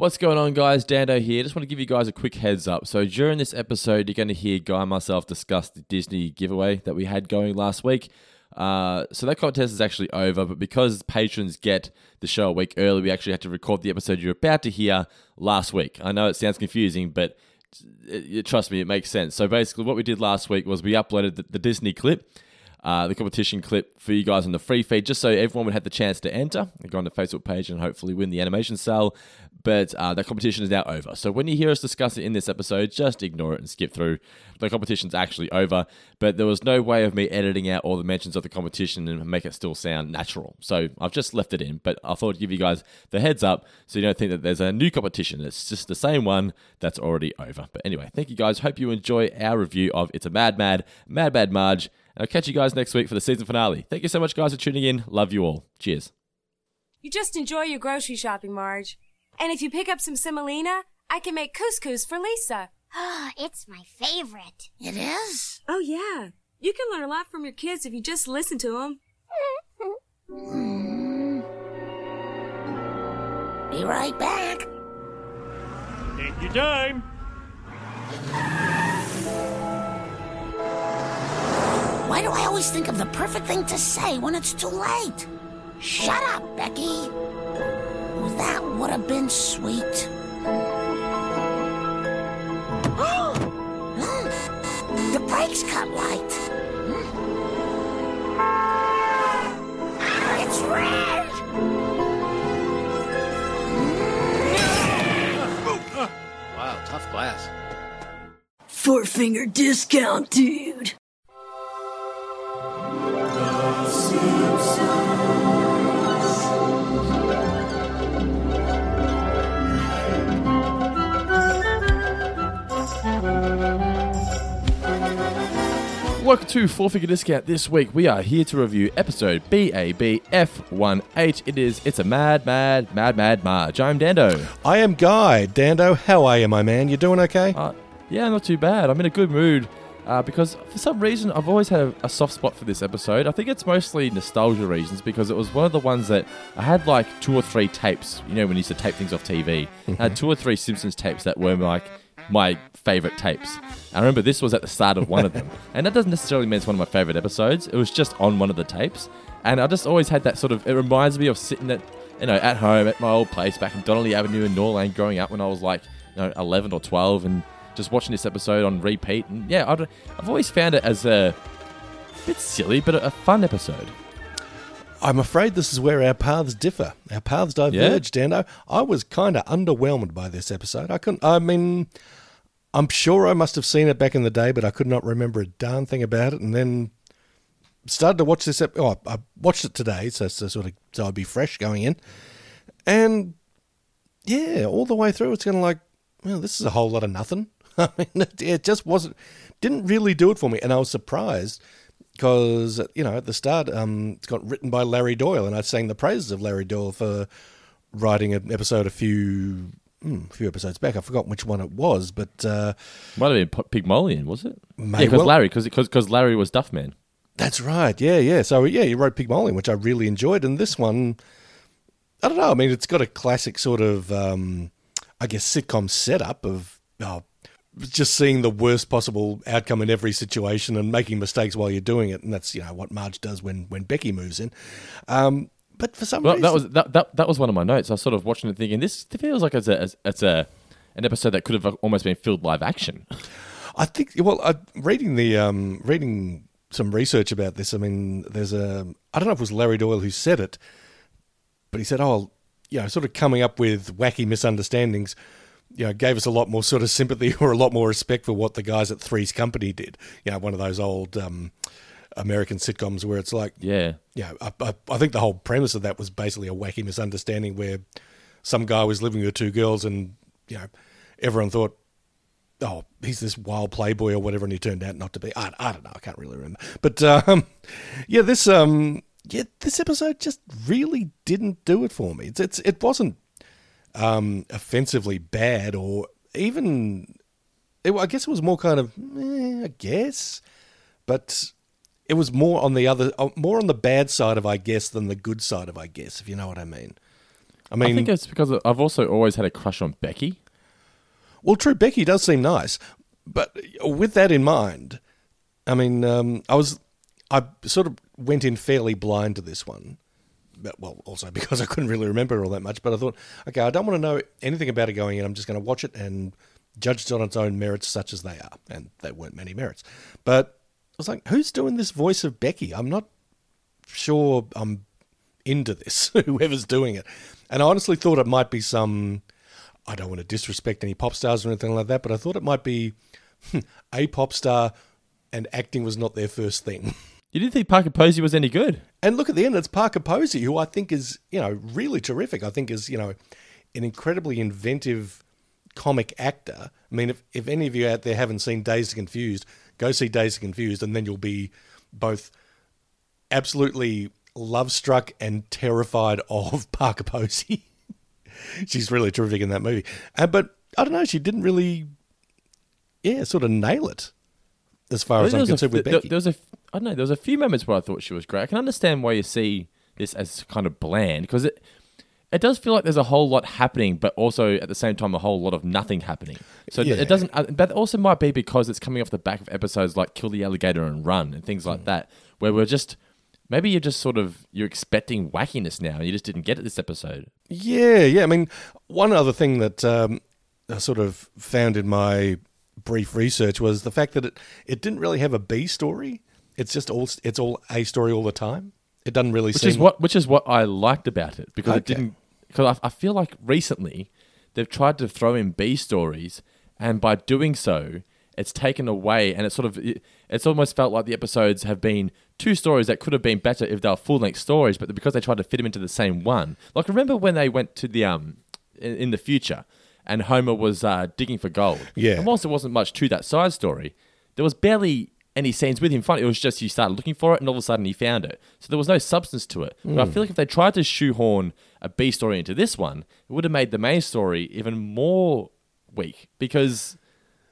What's going on, guys? Dando here. Just want to give you guys a quick heads up. So, during this episode, you're going to hear Guy and myself discuss the Disney giveaway that we had going last week. Uh, so, that contest is actually over, but because patrons get the show a week early, we actually had to record the episode you're about to hear last week. I know it sounds confusing, but it, it, trust me, it makes sense. So, basically, what we did last week was we uploaded the, the Disney clip uh, the competition clip for you guys on the free feed, just so everyone would have the chance to enter go on the Facebook page and hopefully win the animation sale. But uh, that competition is now over. So when you hear us discuss it in this episode, just ignore it and skip through. The competition's actually over, but there was no way of me editing out all the mentions of the competition and make it still sound natural. So I've just left it in, but I thought I'd give you guys the heads up so you don't think that there's a new competition. It's just the same one that's already over. But anyway, thank you guys. Hope you enjoy our review of It's a Mad, Mad, Mad, Mad Marge. And I'll catch you guys next week for the season finale. Thank you so much, guys, for tuning in. Love you all. Cheers. You just enjoy your grocery shopping, Marge. And if you pick up some semolina, I can make couscous for Lisa. Oh, it's my favorite. It is? Oh, yeah. You can learn a lot from your kids if you just listen to them. Hmm. Be right back. Take your time. Why do I always think of the perfect thing to say when it's too late? Shut up, Becky. That would have been sweet. the brakes cut light. It's red! Wow, tough glass. Four finger discount, dude. Welcome to Four Figure Discount. This week we are here to review episode BABF18. It is It's a Mad, Mad, Mad, Mad Marge. I'm Dando. I am Guy. Dando, how are you, my man? You doing okay? Uh, yeah, not too bad. I'm in a good mood uh, because for some reason I've always had a, a, soft spot for this episode. I think it's mostly nostalgia reasons because it was one of the ones that I had like two or three tapes. You know, when you used to tape things off TV, I had two or three Simpsons tapes that were like my favorite tapes. I remember this was at the start of one of them. and that doesn't necessarily mean it's one of my favorite episodes. It was just on one of the tapes. And I just always had that sort of, it reminds me of sitting at, you know, at home at my old place back in Donnelly Avenue in Norlane growing up when I was like, you know, 11 or 12 and just watching this episode on repeat. And yeah, I'd, I've always found it as a, bit silly, but a fun episode. I'm afraid this is where our paths differ. Our paths diverge, yeah. Dano. I was kind of underwhelmed by this episode. I couldn't. I mean, I'm sure I must have seen it back in the day, but I could not remember a darn thing about it. And then started to watch this. Ep- oh, I watched it today, so, so sort of so I'd be fresh going in. And yeah, all the way through, it's kind of like, well, this is a whole lot of nothing. I mean, it, just wasn't, didn't really do it for me. And I was surprised because you know at the start um, it's got written by Larry Doyle, and I sang the praises of Larry Doyle for writing an episode a few mm, a few episodes back. I forgot which one it was, but uh, might have been Pygmoelian, was it? yeah, because well, Larry, because because Larry was Duffman. That's right. Yeah, yeah. So yeah, you wrote Pygmoelian, which I really enjoyed, and this one, I don't know. I mean, it's got a classic sort of, um, I guess, sitcom setup of. Oh, just seeing the worst possible outcome in every situation and making mistakes while you're doing it, and that's you know what Marge does when when Becky moves in. Um, but for some well, reason, that was that, that that was one of my notes. I was sort of watching it, thinking this feels like it's a it's a an episode that could have almost been filled live action. I think. Well, I, reading the um, reading some research about this. I mean, there's a I don't know if it was Larry Doyle who said it, but he said, "Oh, you know, sort of coming up with wacky misunderstandings." you know, gave us a lot more sort of sympathy or a lot more respect for what the guys at Three's Company did. You know, one of those old um, American sitcoms where it's like, yeah, yeah. I, I, I, think the whole premise of that was basically a wacky misunderstanding where some guy was living with two girls, and you know, everyone thought, oh, he's this wild playboy or whatever, and he turned out not to be. I, I don't know. I can't really remember. But um, yeah, this um, yeah, this episode just really didn't do it for me. It's, it's it wasn't um, offensively bad or even. It, I guess it was more kind of, eh, I guess, but it was more on the other, uh, more on the bad side of I guess than the good side of I guess, if you know what I mean. I mean, I think it's because I've also always had a crush on Becky. Well, true, Becky does seem nice, but with that in mind, I mean, um, I was, I sort of went in fairly blind to this one. But, well, also because I couldn't really remember all that much, but I thought, okay, I don't want to know anything about it going in. I'm just going to watch it and judge it on its own merits, such as they are, and there weren't many merits. But was like, who's doing this voice of Becky? I'm not sure I'm into this, whoever's doing it. And I honestly thought it might be some I don't want to disrespect any pop stars or anything like that, but I thought it might be hmm, a pop star and acting was not their first thing. You didn't think Parker Posey was any good? And look at the end, it's Parker Posey, who I think is, you know, really terrific. I think is, you know, an incredibly inventive comic actor. I mean, if, if any of you out there haven't seen Dazed and Confused, go see Dazed and Confused, and then you'll be both absolutely love struck and terrified of Parker Posey. She's really terrific in that movie. Uh, but I don't know, she didn't really, yeah, sort of nail it as far as I'm concerned a, with there, Becky. There was a, I don't know, there was a few moments where I thought she was great. I can understand why you see this as kind of bland because it, it does feel like there's a whole lot happening, but also at the same time a whole lot of nothing happening. So Yeah. it doesn't. uh, But also might be because it's coming off the back of episodes like Kill the Alligator and Run and things like that, where we're just maybe you're just sort of you're expecting wackiness now, and you just didn't get it this episode. Yeah, yeah. I mean, one other thing that um, I sort of found in my brief research was the fact that it, it didn't really have a B story. It's just all it's all A story all the time. It doesn't really which seem is what which is what I liked about it because it didn't because I, I feel like recently they've tried to throw in B stories and by doing so it's taken away and it's sort of it, it's almost felt like the episodes have been two stories that could have been better if they were full length stories but because they tried to fit them into the same one like remember when they went to the um in, in the future and Homer was uh, digging for gold Yeah. and whilst there wasn't much to that side story there was barely any scenes with him fun. It was just you started looking for it and all of a sudden he found it. So there was no substance to it. But I Hmm. feel like if they tried to shoehorn a B story into this one, it would have made the main story even more weak because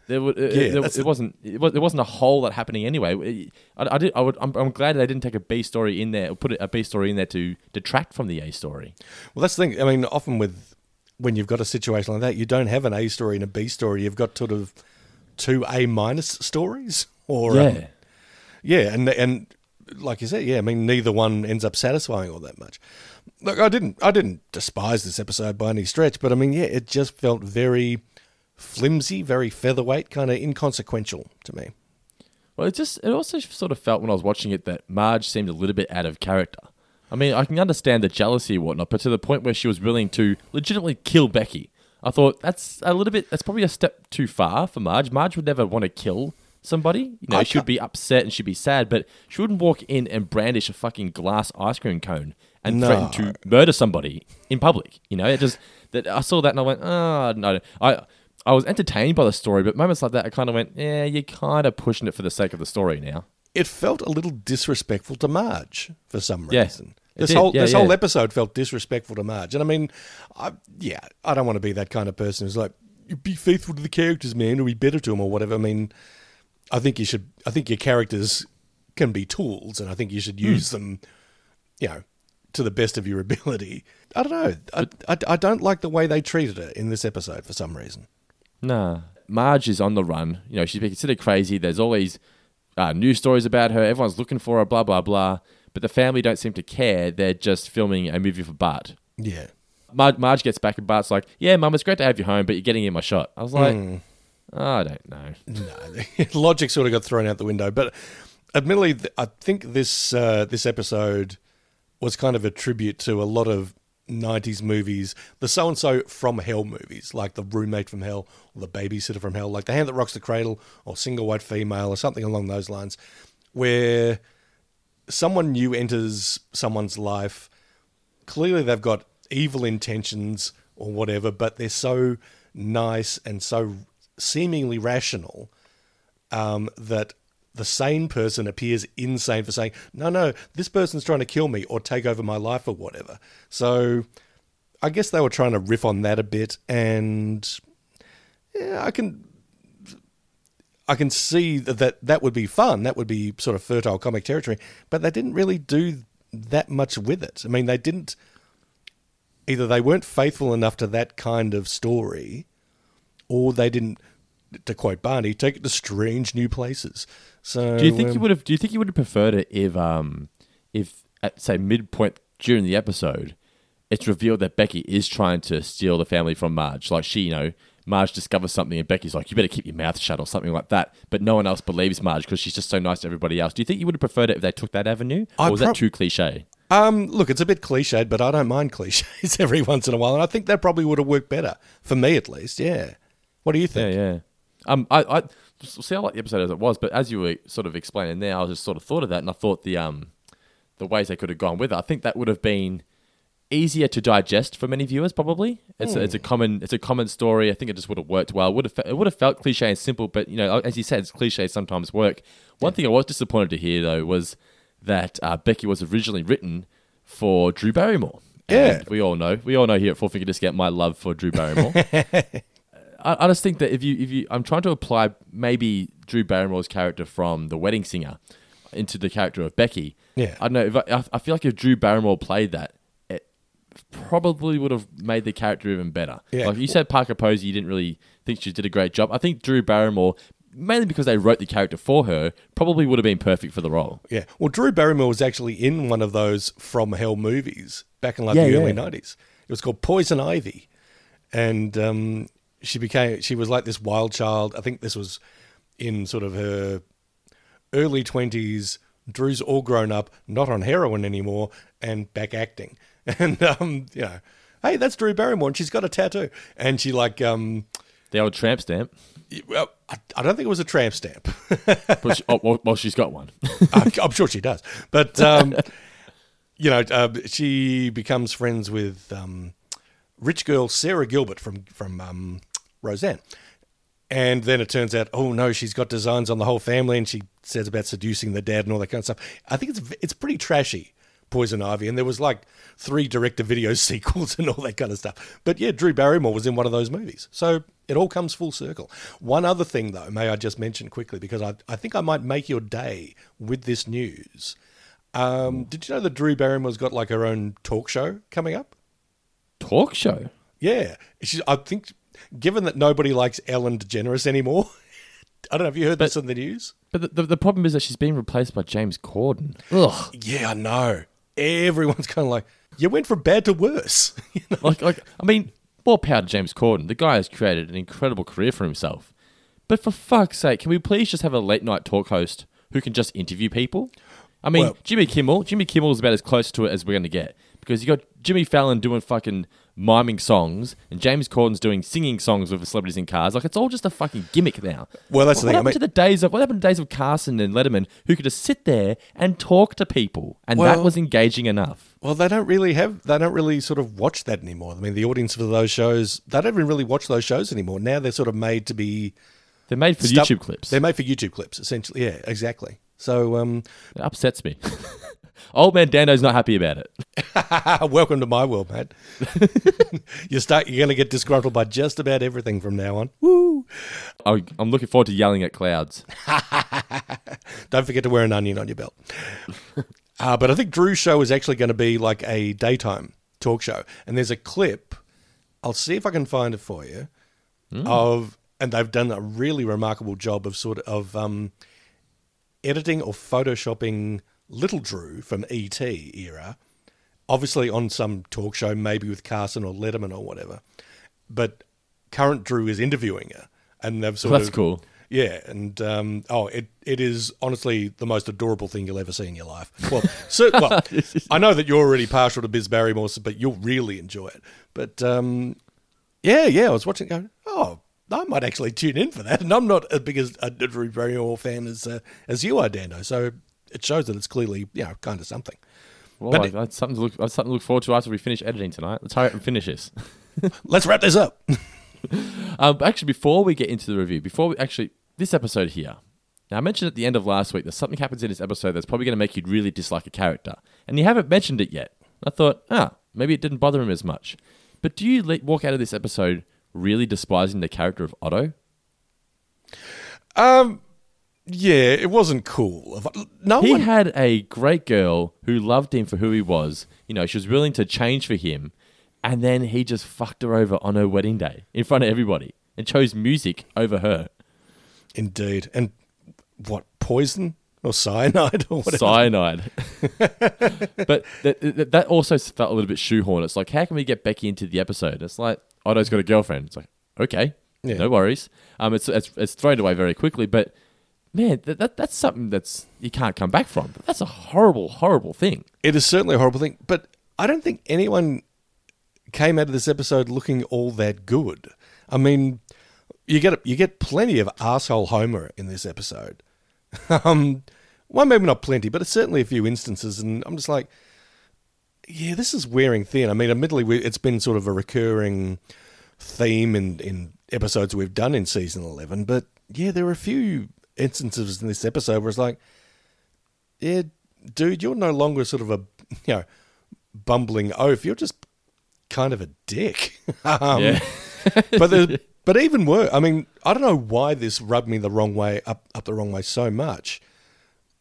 there would it, there, it wasn't it, was, there wasn't a whole lot happening anyway. I, I did I would I'm, I'm glad they didn't take a B story in there or put a B story in there to detract from the A story. Well, that's the thing. I mean, often with when you've got a situation like that, you don't have an A story and a B story. You've got sort of two A minus stories, or um, yeah, and and like you said, yeah. I mean, neither one ends up satisfying all that much. Look, I didn't, I didn't despise this episode by any stretch, but I mean, yeah, it just felt very flimsy, very featherweight, kind of inconsequential to me. Well, it just it also sort of felt when I was watching it that Marge seemed a little bit out of character. I mean, I can understand the jealousy and whatnot, but to the point where she was willing to legitimately kill Becky, I thought that's a little bit. That's probably a step too far for Marge. Marge would never want to kill somebody. You know, she would be upset and she'd be sad, but she wouldn't walk in and brandish a fucking glass ice cream cone and No. threaten to murder somebody in public. You know, it just that I saw that and I went, oh no, I. I was entertained by the story, but moments like that, I kind of went, "Yeah, you're kind of pushing it for the sake of the story now." It felt a little disrespectful to Marge for some Yeah, reason. it This did. whole Yeah, this yeah. whole episode felt disrespectful to Marge, and I mean, I, yeah, I don't want to be that kind of person who's like, be faithful to the characters, man, or be better to them, or whatever." I mean, I think you should. I think your characters can be tools, and I think you should hmm. use them, you know, to the best of your ability. I don't know. I, I, I don't like the way they treated her in this episode for some reason. Nah. Marge is on the run. You know, she's been considered crazy. There's always uh, news stories about her. Everyone's looking for her, blah, blah, blah. But the family don't seem to care. They're just filming a movie for Bart. Yeah. Marge, Marge gets back and Bart's like, Yeah, Mum, it's great to have you home, but you're getting in my shot. I was like, Hmm. "Oh, I don't know. no, logic sort of got thrown out the window. But admittedly, I think this uh, this episode was kind of a tribute to a lot of '90s movies, the so and so from hell movies, like the roommate from hell or the babysitter from hell, like the hand that rocks the cradle or single white female or something along those lines, where someone new enters someone's life. Clearly, they've got evil intentions or whatever, but they're so nice and so seemingly rational um, that the sane person appears insane for saying, no, no, this person's trying to kill me or take over my life or whatever. So I guess they were trying to riff on that a bit, and yeah, I can. I can see that, that would be fun. That would be sort of fertile comic territory, but they didn't really do that much with it. I mean, they didn't either they weren't faithful enough to that kind of story, or they didn't. To quote Barney, take it to strange new places. So, Do you think you um, would have? Do you think you would have preferred it if, um, if at say midpoint during the episode, it's revealed that Becky is trying to steal the family from Marge? Like she, you know, Marge discovers something, and Becky's like, "You better keep your mouth shut" or something like that. But no one else believes Marge because she's just so nice to everybody else. Do you think you would have preferred it if they took that avenue, or I was prob- that too cliche? Um, look, it's a bit cliched, but I don't mind cliches every once in a while, and I think that probably would have worked better for me, at least. Yeah. What do you think? Yeah, yeah. Um, I, I see. how like the episode as it was, but as you were sort of explaining there, I just sort of thought of that, and I thought the um, the ways they could have gone with it. I think that would have been easier to digest for many viewers. Probably, it's a, it's a common it's a common story. I think it just would have worked well. It would have it would have felt cliche and simple, but you know, as you said, cliches sometimes work. One thing I was disappointed to hear though was that uh, Becky was originally written for Drew Barrymore. Yeah. And we all know. We all know here at Four Finger Discount my love for Drew Barrymore. I, I just think that if you if you I'm trying to apply maybe Drew Barrymore's character from The Wedding Singer into the character of Becky. Yeah. I don't know. If I, I- feel like if Drew Barrymore played that, it probably would have made the character even better. Yeah. Like you said, Parker Posey, you didn't really think she did a great job. I think Drew Barrymore, mainly because they wrote the character for her, probably would have been perfect for the role. Yeah. Well, Drew Barrymore was actually in one of those From Hell movies back in like Yeah, the yeah. early 90s. It was called Poison Ivy. And um, she became, she was like this wild child. I think this was in sort of her early 20s. Drew's all grown up, not on heroin anymore, and back acting. And, um, you know, hey, that's Drew Barrymore, and she's got a tattoo. And she, like, um, The old tramp stamp. well, I, don't think it was a tramp stamp. But she, oh, well, she's got one. I'm, I'm sure she does. But um, you know, uh, she becomes friends with um, rich girl Sara Gilbert from from um, Roseanne, and then it turns out, oh no, she's got designs on the whole family, and she says about seducing the dad and all that kind of stuff. I think it's it's pretty trashy. Poison Ivy, and there was like three direct-to-video sequels and all that kind of stuff. But yeah, Drew Barrymore was in one of those movies, so it all comes full circle. One other thing, though, may I just mention quickly because I I think I might make your day with this news. Um, did you know that Drew Barrymore's got like her own talk show coming up? Talk show. Yeah, she, I think given that nobody likes Ellen DeGeneres anymore, I don't know. Have you heard this on the news? But the, the, the problem is that she's being replaced by James Corden. Ugh. Yeah, I know. Everyone's kind of like, you went from bad to worse. You know? like, like I mean, more power to James Corden. The guy has created an incredible career for himself. But for fuck's sake, can we please just have a late night talk host who can just interview people? I mean, Well- Jimmy Kimmel. Jimmy Kimmel is about as close to it as we're going to get because you got Jimmy Fallon doing fucking miming songs and James Corden's doing singing songs with celebrities in cars. Like it's all just a fucking gimmick now. Well, that's the what thing, I happened mean- to the days of what happened to the days of Carson and Letterman who could just sit there and talk to people, and that was engaging enough. Well, they don't really have, they don't really sort of watch that anymore. I mean, the audience for those shows, they don't even really watch those shows anymore. Now they're sort of made to be They're made for stuff- YouTube clips. They're made for YouTube clips, essentially. Yeah, exactly. So, um, It upsets me. Old man Dando's not happy about it. welcome to my world, mate. you start, you're going to get disgruntled by just about everything from now on. Woo! I- I'm looking forward to yelling at clouds. Don't forget to wear an onion on your belt. uh, but I think Drew's show is actually going to be like a daytime talk show. And there's a clip, I'll see if I can find it for you, of, and they've done a really remarkable job of sort of um, editing or photoshopping Little Drew from ET era, obviously on some talk show, maybe with Carson or Letterman or whatever. But current Drew is interviewing her. And they've sort That's of cool. yeah, and um, oh, it it is honestly the most adorable thing you'll ever see in your life. Well, so, well I know that you're already partial to Biz Barrymore, but you'll really enjoy it. But um, yeah, yeah, I was watching, it going, oh, I might actually tune in for that, and I'm not as big as a Drew Barrymore fan as uh, as you are, Dando. So it shows that it's clearly you know kind of something. Well, But I- it- that's something to look. That's something to look forward to after we finish editing tonight. Let's hurry up and finish this. Let's wrap this up. Um, actually, before we get into the review, before we actually this episode here. Now, I mentioned at the end of last week that something happens in this episode that's probably going to make you really dislike a character, and you haven't mentioned it yet. I thought, ah, maybe it didn't bother him as much. But do you le- walk out of this episode really despising the character of Otto? um, yeah, it wasn't cool. No he one had a great girl who loved him for who he was. You know, she was willing to change for him. and then he just fucked her over on her wedding day in front of everybody and chose music over her. Indeed. And what, poison or cyanide or whatever? Cyanide. but that, that, that also felt a little bit shoehorned. It's like, how can we get Becky into the episode? It's like, Otto's got a girlfriend. It's like, okay, Yeah. no worries. Um, it's, it's it's thrown away very quickly, but man, that, that that's something that's you can't come back from. That's a horrible, horrible thing. It is certainly a horrible thing, but I don't think anyone came out of this episode looking all that good. I mean, you get you get plenty of asshole Homer in this episode. um, well, maybe not plenty, but it's certainly a few instances, and I'm just like, yeah, this is wearing thin. I mean, admittedly, we, it's been sort of a recurring theme in in episodes we've done in season eleven, but yeah, there are a few instances in this episode where it's like, yeah, dude, you're no longer sort of a you know bumbling oaf. You're just kind of a dick. um, Yeah. but the, but even worse. I mean, I don't know why this rubbed me the wrong way up up the wrong way so much.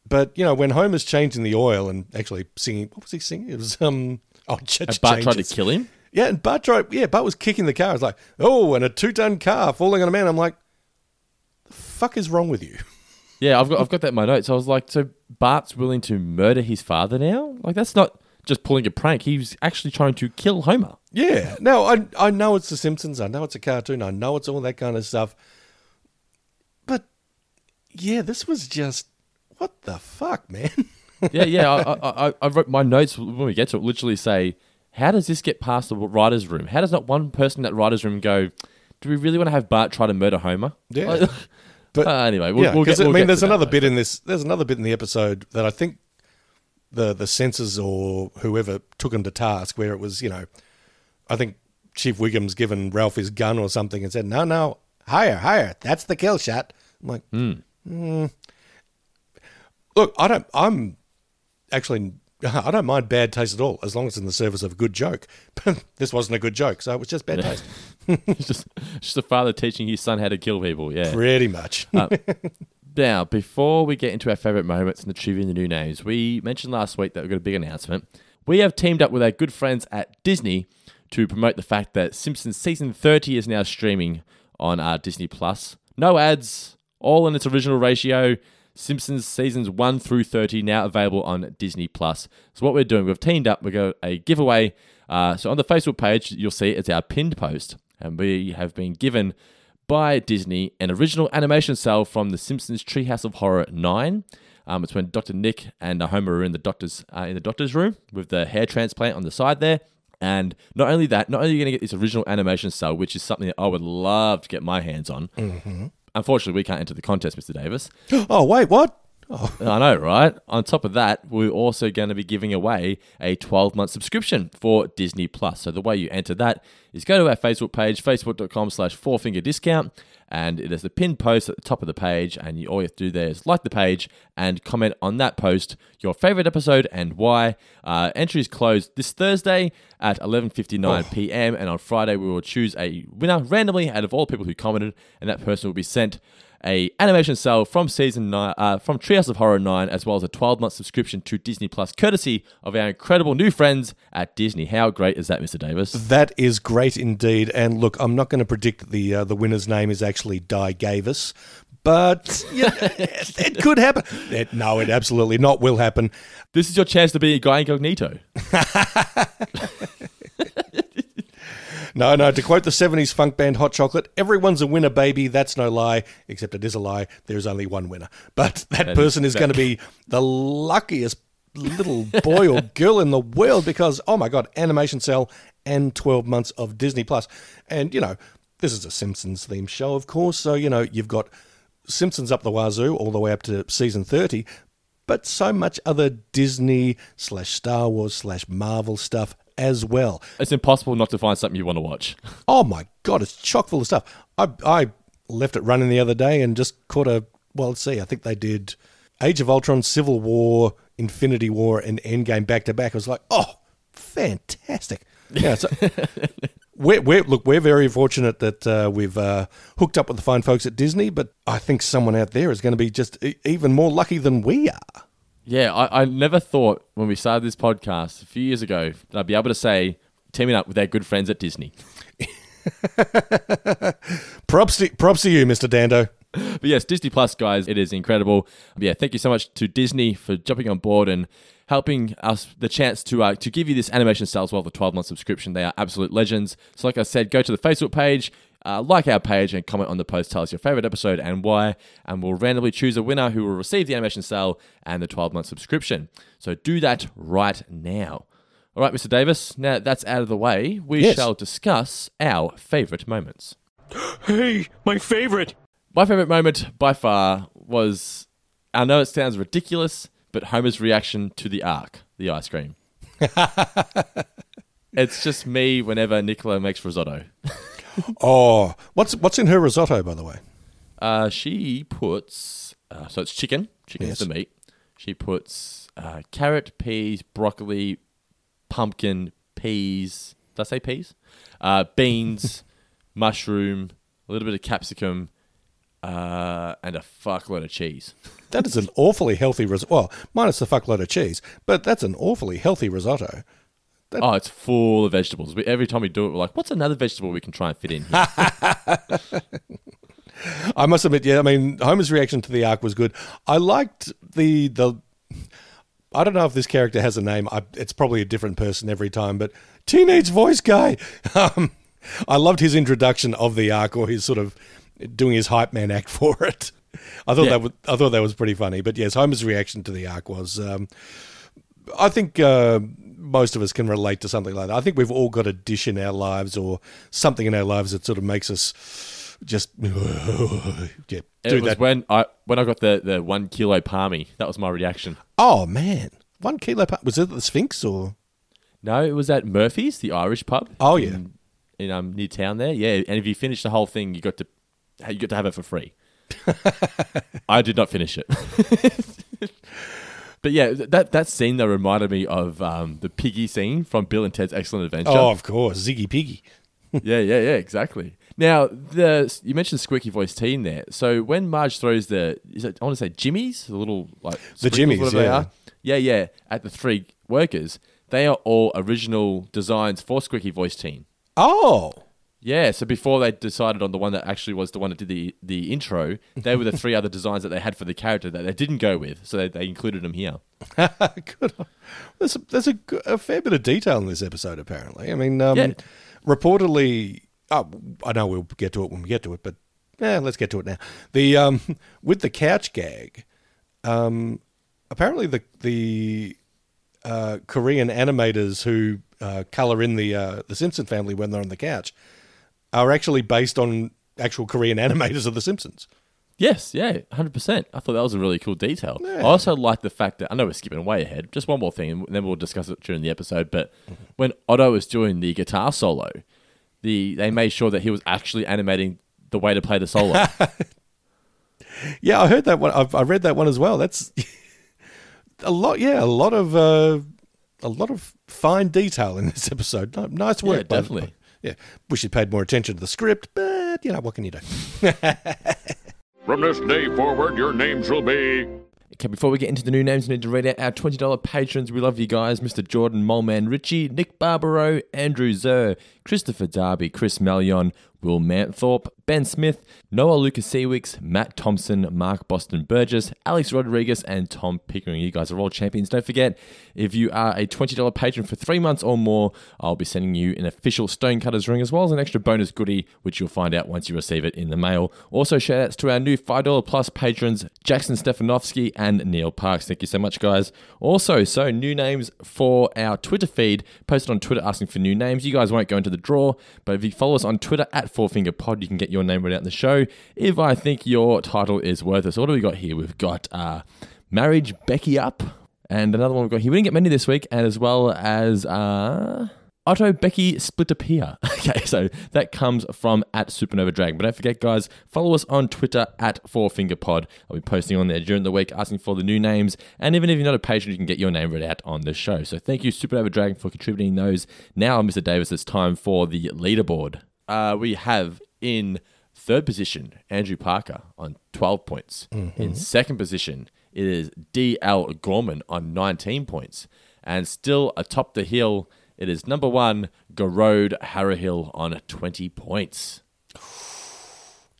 But you know, when Homer's changing the oil and actually singing, what was he singing? It was um oh, ch- And Bart tried to kill him. Yeah, and Bart tried. Yeah, Bart was kicking the car. It's like, oh, and a two-ton car falling on a man. I'm like, fuck is wrong with you? Yeah, I've got I've got that in my notes. I was like, so Bart's willing to murder his father now? Like that's not just pulling a prank. He's actually trying to kill Homer. Yeah. No, I I know it's The Simpsons. I know it's a cartoon. I know it's all that kind of stuff. But yeah, this was just what the fuck, man. Yeah, yeah. I, I, I, I wrote my notes when we get to it. Literally say, how does this get past the writers' room? How does not one person in that writers' room go? Do we really want to have Bart try to murder Homer? Yeah. But Uh, anyway, we'll, yeah, we'll because get. I we'll mean, get there's to that, another though. bit in this. There's another bit in the episode that I think the the censors or whoever took him to task, where it was, you know, I think Chief Wiggum's given Ralph his gun or something and said, "No, no, higher, higher. That's the kill shot." I'm like, "Hmm." look, I don't. I'm actually. I don't mind bad taste at all, as long as it's in the service of a good joke. But this wasn't a good joke, so it was just bad taste. It's just, it's just a father teaching his son how to kill people. Yeah. Pretty much. Now, before we get into our favorite moments and the trivia and the new names, we mentioned last week that we've got a big announcement. We have teamed up with our good friends at Disney to promote the fact that Simpsons season 30 is now streaming on uh, Disney Plus. No ads, all in its original ratio. Simpsons seasons 1 through 30 now available on Disney Plus. So what we're doing, we've teamed up, we've got a giveaway. Uh, so on the Facebook page, you'll see it's our pinned post. And we have been given by Disney an original animation cell from The Simpsons Treehouse of Horror 9. Um, it's when Dr. Nick and Homer are in the doctor's uh, in the doctor's room with the hair transplant on the side there. And not only that, not only are you going to get this original animation cell, which is something that I would love to get my hands on. Unfortunately, we can't enter the contest, Mr. Davis. oh wait, what? Oh, I know, right? On top of that, we're also going to be giving away a 12 month subscription for Disney Plus. So the way you enter that is go to our Facebook page, facebook.com slash four finger discount, and it is the pinned post at the top of the page. And you, all you have to do there is like the page and comment on that post your favorite episode and why. Uh, entries closed this Thursday at 11.59 p.m. And on Friday, we will choose a winner randomly out of all the people who commented, and that person will be sent a animation cell from season nine, uh, from Treehouse of Horror nine, as well as a 12 month subscription to Disney Plus, courtesy of our incredible new friends at Disney. How great is that, Mr. Davis? That is great indeed. And look, I'm not going to predict the uh, the winner's name is actually Di Gavis, but yeah, it, it could happen. It, no, it absolutely not will happen. This is your chance to be a guy incognito. No, no. To quote the '70s funk band Hot Chocolate, "Everyone's a winner, baby." That's no lie, except it is a lie. There is only one winner, but that, That person is is going to be the luckiest little boy or girl in the world because oh my god, animation cell and 12 months of Disney Plus. And you know this is a Simpsons themed show, of course. So you know you've got Simpsons up the wazoo all the way up to season 30, but so much other Disney slash Star Wars slash Marvel stuff as well. It's impossible not to find something you want to watch. Oh my god, it's chock full of stuff. I I left it running the other day and just caught a well. Let's see. I think they did Age of Ultron, Civil War, Infinity War, and Endgame back to back. I was like, oh, fantastic. Yeah. So we're, we're look, we're very fortunate that uh, we've uh, hooked up with the fine folks at Disney, but I think someone out there is going to be just e- even more lucky than we are. Yeah, I, I never thought when we started this podcast a few years ago that I'd be able to say teaming up with our good friends at Disney. Props to, props to you, Mr. Dando. But yes, Disney Plus, guys, it is incredible. But yeah, thank you so much to Disney for jumping on board and helping us the chance to uh, to give you this animation sales well the 12 month subscription. They are absolute legends. So, like I said, go to the Facebook page, uh, like our page, and comment on the post. Tell us your favorite episode and why, and we'll randomly choose a winner who will receive the animation sale and the 12 month subscription. So, do that right now. All right, Mr. Davis, now that's out of the way, we Yes. shall discuss our favorite moments. Hey, my favorite. My favorite moment by far was I know it sounds ridiculous, but Homer's reaction to the arc, the ice cream. it's just me whenever Nicola makes risotto. Oh, what's what's in her risotto, by the way? Uh, she puts, uh, so it's chicken, chicken Yes. is the meat. She puts uh, carrot, peas, broccoli, pumpkin, peas. Did I say peas? Uh, beans, mushroom, a little bit of capsicum, uh, and a fuckload of cheese. That is an awfully healthy risotto. Well, minus the fuckload of cheese, but that's an awfully healthy risotto. Oh, it's full of vegetables. We, every time we do it, we're like, what's another vegetable we can try and fit in here? I must admit, yeah, I mean, Homer's reaction to the arc was good. I liked the the. I don't know if this character has a name. I, it's probably a different person every time, but teenage voice guy. Um, I loved his introduction of the arc, or his sort of doing his hype man act for it. I thought Yeah. that was, I thought that was pretty funny. But yes, Homer's reaction to the arc was. Um, I think uh, most of us can relate to something like that. I think we've all got a dish in our lives or something in our lives that sort of makes us just yeah It was that. when I when I got the, the one kilo palmy. That was my reaction. Oh man, one kilo. Pa- was it the Sphinx or? No, it was at Murphy's, the Irish pub. Oh, yeah. in, in um near town there. Yeah, and if you finish the whole thing, you got to you got to have it for free. I did not finish it. But yeah, that that scene though reminded me of um, the piggy scene from Bill and Ted's Excellent Adventure. Oh, of course, Ziggy Piggy. yeah, yeah, yeah, exactly. Now, the you mentioned squeaky voice teen there. So when Marge throws the, is it, I want to say Jimmys, the little like The they yeah. are. Yeah, yeah. At the three workers, they are all original designs for squeaky voice teen. Oh, Yeah, so before they decided on the one that actually was the one that did the the intro, they were the three other designs that they had for the character that they didn't go with, so they, they included them here. good. There's a, there's a, a fair bit of detail in this episode. Apparently, I mean, um, Yeah. reportedly, oh, I know we'll get to it when we get to it, but yeah, let's get to it now. The um, with the couch gag, um, apparently the the uh, Korean animators who uh, color in the uh, the Simpson family when they're on the couch are actually based on actual Korean animators of the Simpsons. Yes, yeah, hundred percent. I thought that was a really cool detail. I also like the fact that I know we're skipping way ahead. Just one more thing, and then we'll discuss it during the episode. But when Otto was doing the guitar solo, the they made sure that he was actually animating the way to play the solo. Yeah, I heard that one. I've, I read that one as well. That's a lot. Yeah, a lot of uh, a lot of fine detail in this episode. Nice work, Yeah, definitely. Yeah, wish you'd paid more attention to the script, but you know what can you do? From this day forward, your names will be. Okay, before we get into the new names, we need to read out our $20 patrons. We love you guys Mr. Jordan, Moleman Ritchie, Nick Barbaro, Andrew Zer, Christopher Darby, Chris Malion, Will Manthorpe, Ben Smith, Noah Lucas Seawicks, Matt Thompson, Mark Boston Burgess, Alex Rodriguez, and Tom Pickering. You guys are all champions. Don't forget, if you are a $20 patron for three months or more, I'll be sending you an official Stonecutters ring as well as an extra bonus goodie, which you'll find out once you receive it in the mail. Also, shout outs to our new $5 plus patrons, Jackson Stefanovsky and Neil Parks. Thank you so much, guys. Also, so new names for our Twitter feed, posted on Twitter asking for new names. You guys won't go into the draw, but if you follow us on Twitter at Four Finger Pod, you can get your name read out in the show if I think your title is worth it. So, what do we got here? We've got uh, Marriage Becky Up, and another one we've got here. We didn't get many this week, and as well as. Uh, Otto Becky Splitterpeer. Okay, so that comes from at Supernova Dragon. But don't forget, guys, follow us on Twitter at Four Finger Pod. I'll be posting on there during the week asking for the new names. And even if you're not a patron, you can get your name read out on the show. So thank you, Supernova Dragon, for contributing those. Now, Mr. Davis, it's time for the leaderboard. Uh, we have in third position Andrew Parker on 12 points. In second position, it is D.L. Gorman on 19 points. And still atop the hill It is number one, Garode Harrahill on 20 points.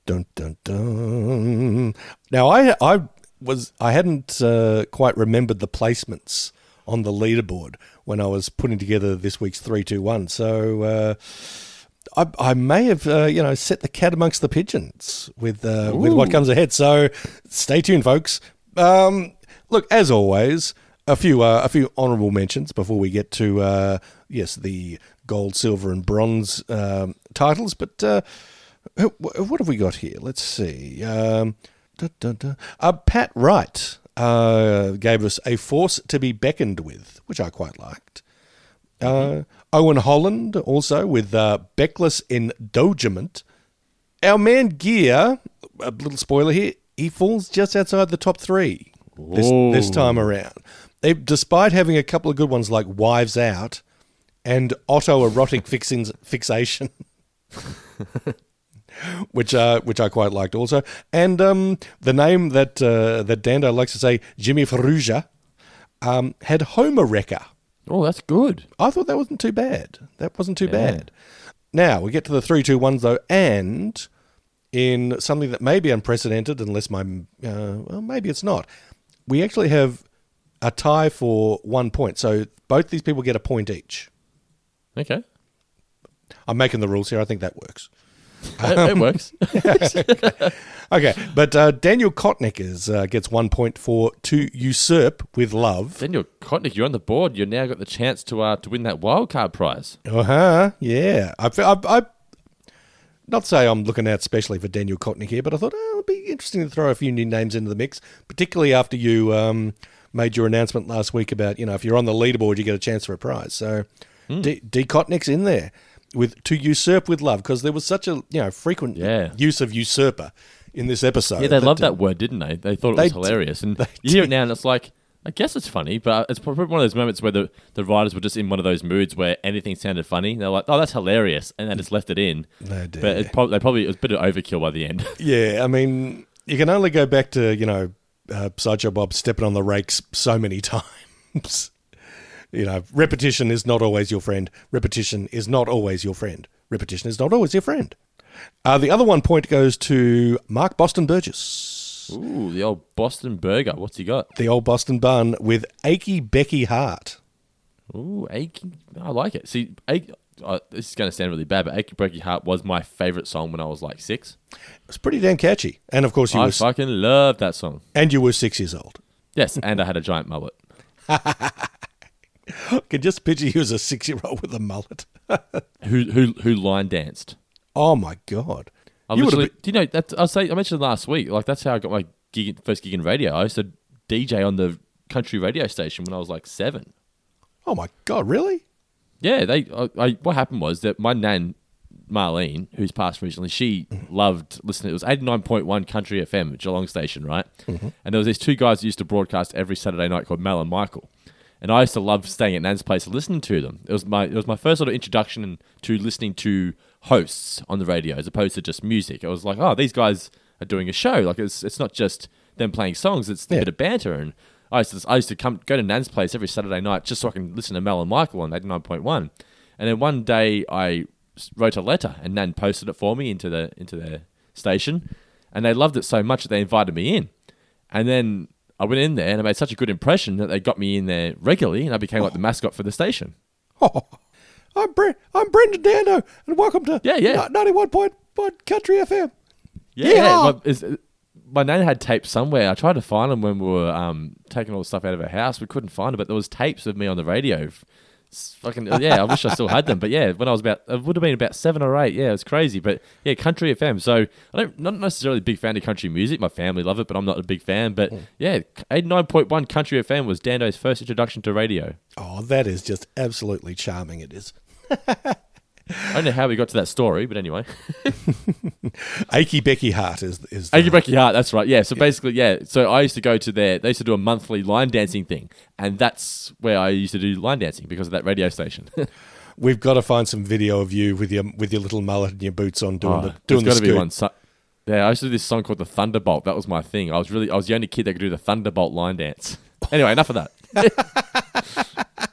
Dun dun dun. Now I I was I hadn't uh, quite remembered the placements on the leaderboard when I was putting together this week's three two one. So uh, I I may have uh, you know set the cat amongst the pigeons with uh, with what comes ahead. So stay tuned, folks. Um, look, as always, a few uh, a few honourable mentions before we get to uh, yes the gold, silver, and bronze um, titles, but. Uh, wh- what have we got here? Let's see. Um, da, da, da. Uh, Pat Wright uh, gave us a force to be beckoned with, which I quite liked. Uh, Owen Holland also with uh, Beckless Endogement. Our man Gear, a little spoiler here, he falls just outside the top three this, this time around. They, despite having a couple of good ones like Wives Out and Autoerotic fixings, Fixation which uh, which I quite liked also. And um, the name that uh, that Dando likes to say, Jimmy Ferrugia, um, had Homer Wrecker. Oh, that's good. I thought that wasn't too bad. That wasn't too bad. Now we get to the three two ones though, and in something that may be unprecedented, unless my uh, well maybe it's not. We actually have a tie for one point, so both these people get a point each. Okay. I'm making the rules here. I think that works. It, it works. Okay, but uh, Daniel Kotnik is, uh, gets one point for to usurp with love. Daniel Kotnik, you're on the board. You've now got the chance to uh, to win that wild card prize. Uh huh. Yeah, I, I, I not say I'm looking out specially for Daniel Kotnik here, but I thought oh, it'd be interesting to throw a few new names into the mix, particularly after you um, made your announcement last week about you know if you're on the leaderboard you get a chance for a prize. So D, D Kotnik's in there with to usurp with love because there was such a you know frequent Yeah. use of usurper in this episode. Yeah, they loved uh, that word, didn't they? They thought it was d- hilarious. And you hear it now, and it's like, I guess it's funny, but it's probably one of those moments where the, the writers were just in one of those moods where anything sounded funny. They're like, oh, that's hilarious. And they just left it in. Did. But it they probably, it was a bit of overkill by the end. Yeah, I mean, you can only go back to you know uh, Sideshow Bob stepping on the rakes so many times. you know, repetition is not always your friend. Repetition is not always your friend. Repetition is not always your friend. Uh, the other one point goes to Mark Boston Burgess, Ooh, the old Boston burger. What's he got? the old Boston bun with achy Becky Hart. Ooh, Achy. I like it. See, Achy, uh, this is going to sound really bad, but Achy Breaky Heart was my favorite song when I was like six. It's pretty damn catchy, and of course you I were fucking love that song. and you were six years old. Yes, and I had a giant mullet. I can just picture you as a six-year-old with a mullet. Who who who line danced? Oh my god! I You literally, do you know that I say I mentioned last week. Like that's how I got my gig, first gig in radio. I used to DJ on the country radio station when I was like seven. Oh my god! Really? Yeah, they. I, I, what happened was that my nan Marlene, who's passed recently, she loved listening. It was eighty nine point one Country FM, Geelong station, right? Mm-hmm. And there was these two guys that used to broadcast every Saturday night called Mel and Michael. And I used to love staying at Nan's place and listening to them. It was my it was my first sort of introduction to listening to hosts on the radio as opposed to just music. I was like, oh, these guys are doing a show. Like it's it's not just them playing songs; it's a bit of banter. And I used to I used to come go to Nan's place every Saturday night just so I can listen to Mel and Michael on eighty nine point one. And then one day I wrote a letter and Nan posted it for me into the into their station, and they loved it so much that they invited me in. And then I went in there and I made such a good impression that they got me in there regularly, and I became like the mascot for the station. Oh, I'm Bre- I'm Brendan Dando, and welcome to Yeah, yeah. ninety one point one Country FM. Yeah, Yeah. Is, my nan had tapes somewhere. I tried to find them when we were um, taking all the stuff out of her house. We couldn't find them, but there was tapes of me on the radio. It's fucking yeah, I wish I still had them. But yeah, when I was about, it would have been about seven or eight. Yeah, it was crazy. But yeah, country FM. So I don't not necessarily a big fan of country music. My family love it, but I'm not a big fan. But yeah, eighty nine point one country FM was Dando's first introduction to radio. Oh, that is just absolutely charming. It is. I don't know how we got to that story, but anyway. Achy Becky Hart is is the, Achy Breaky Heart, that's right. Yeah. So basically, yeah. So I used to go to their, they used to do a monthly line dancing thing. And that's where I used to do line dancing because of that radio station. We've got to find some video of you with your with your little mullet and your boots on doing oh, the Oh, doing the got to be one. So, yeah, I used to do this song called the Thunderbolt. That was my thing. I was really, I was the only kid that could do the Thunderbolt line dance. Anyway, enough of that.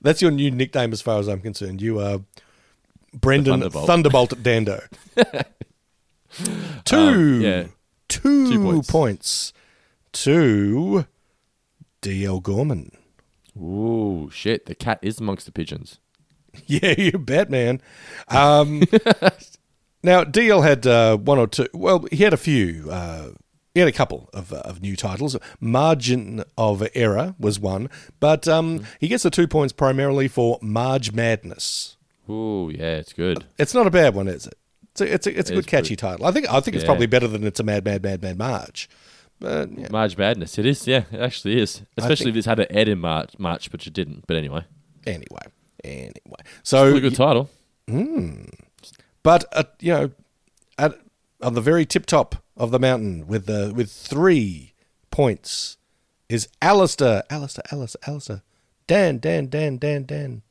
That's your new nickname, as far as I'm concerned. You are Brendan Thunderbolt. Thunderbolt, Dando. two, Um, yeah. two, Two points. points. to D.L. Gorman. Ooh, shit. The cat is amongst the pigeons. Yeah, you bet, man. Um, now, DL had uh, one or two. Well, he had a few. Uh, he had a couple of, uh, of new titles. Margin of Error was one, but um, he gets the two points primarily for Marge Madness. Ooh, yeah, it's good. It's not a bad one, is it? It's a, it's a, it's a It good catchy pretty- title. I think I think it's Yeah. probably better than it's a Mad Mad Mad Mad Marge. But yeah, March Madness. It is, yeah, it actually is. Especially if it's had an Ed in March, March, but it didn't. But anyway, anyway, anyway. So really good title. But uh, you know, at on the very tip top of the mountain with the with three points is Alistair, Alistair, Alistair, Alistair, Dan, Dan, Dan, Dan, Dan.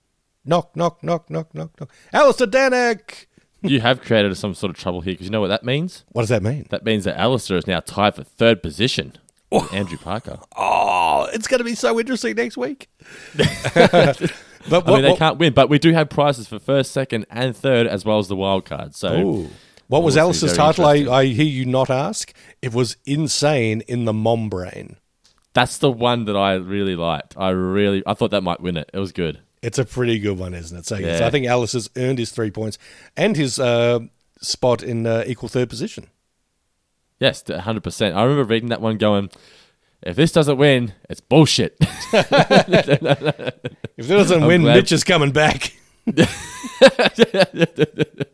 Knock, knock, knock, knock, knock, knock. Alistair Danek. you have created some sort of trouble here because you know what that means? What does that mean? That means that Alistair is now tied for third position. with oh. Andrew Parker. Oh, it's going to be so interesting next week. but I mean, they what- can't win, but we do have prizes for first, second, and third, as well as the wild card. So, Ooh. What was We'll see. Title? I. I hear you not ask. It was insane in the mom brain. that's the one that I really liked. I really, I thought that might win it. It was good. It's a pretty good one, isn't it? So yes, Yeah. I think Alice has earned his three points and his uh, spot in uh, equal third position. Yes, hundred percent. I remember reading that one, going, "If this doesn't win, it's bullshit." If it doesn't I'm win, glad- Mitch is coming back.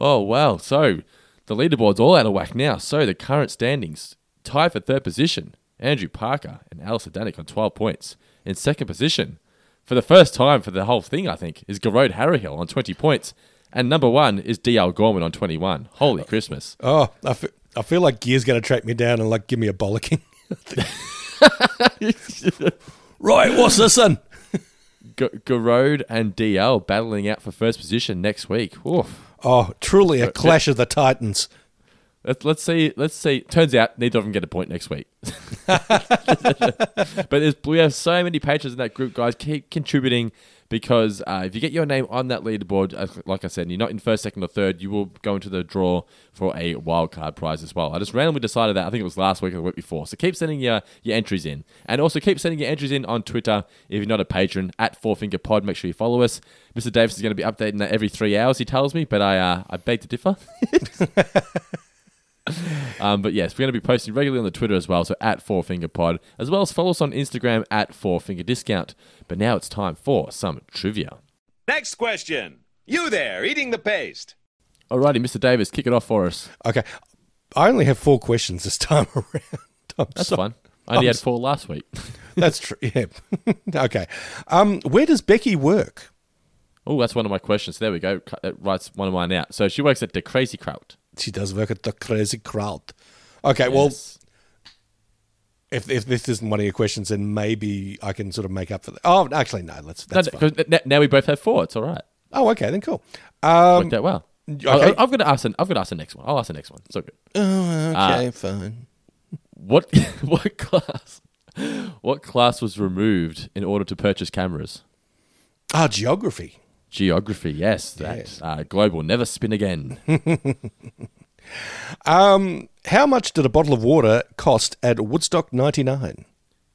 oh wow! So the leaderboard's all out of whack now. So the current standings tied for third position: Andrew Parker and Alistair Danik on twelve points. In second position, for the first time for the whole thing, I think, is Garode Harryhill on twenty points, and number one is D.L. Gorman on twenty-one. Holy Christmas! Oh, I feel like Gear's going to track me down and like give me a bollocking. right, what's this one? G- Garode and DL battling out for first position next week. Oof. Oh, truly a uh, clash of the titans. Let's, let's see. Let's see. Turns out neither of them get a point next week. but we have so many patrons in that group, guys. Keep contributing because uh, if you get your name on that leaderboard, like I said, and you're not in first, second, or third, you will go into the draw for a wild card prize as well. I just randomly decided that. I think it was last week or the week before. So keep sending your, your entries in. And also keep sending your entries in on Twitter if you're not a patron at Four Finger Pod. Make sure you follow us. Mr. Davis is going to be updating that every three hours, he tells me, but I, uh, I beg to differ. Um, but yes, we're going to be posting regularly on the Twitter as well, so at Four Finger Pod, as well as follow us on Instagram at Four Finger Discount. But now it's time for some trivia. Next question. You there, eating the paste. Alrighty, Mr. Davis, kick it off for us. Okay, I only have four questions this time around. I'm That's so- fun. I only I'm had four last week. That's true. Yeah. okay. Um, where does Becky work? oh, that's one of my questions. There we go. That writes one of mine out. So she works at the Crazy Kraut. She does work at the Crazy Crowd. Okay. Well, if if this isn't one of your questions, then maybe I can sort of make up for that. Oh, actually, no. Let's. That's no, fine. 'cause n- now we both have four. It's all right. Oh, okay. Then cool. Um, Worked out well. okay. I, I've got to ask. An, I've got to ask the next one. I'll ask the next one. So good. oh, Uh, okay. fine. What what class? What class was removed in order to purchase cameras? Ah, geography. Geography, yes. That uh, globe will never spin again. Um, how much did a bottle of water cost at Woodstock '99?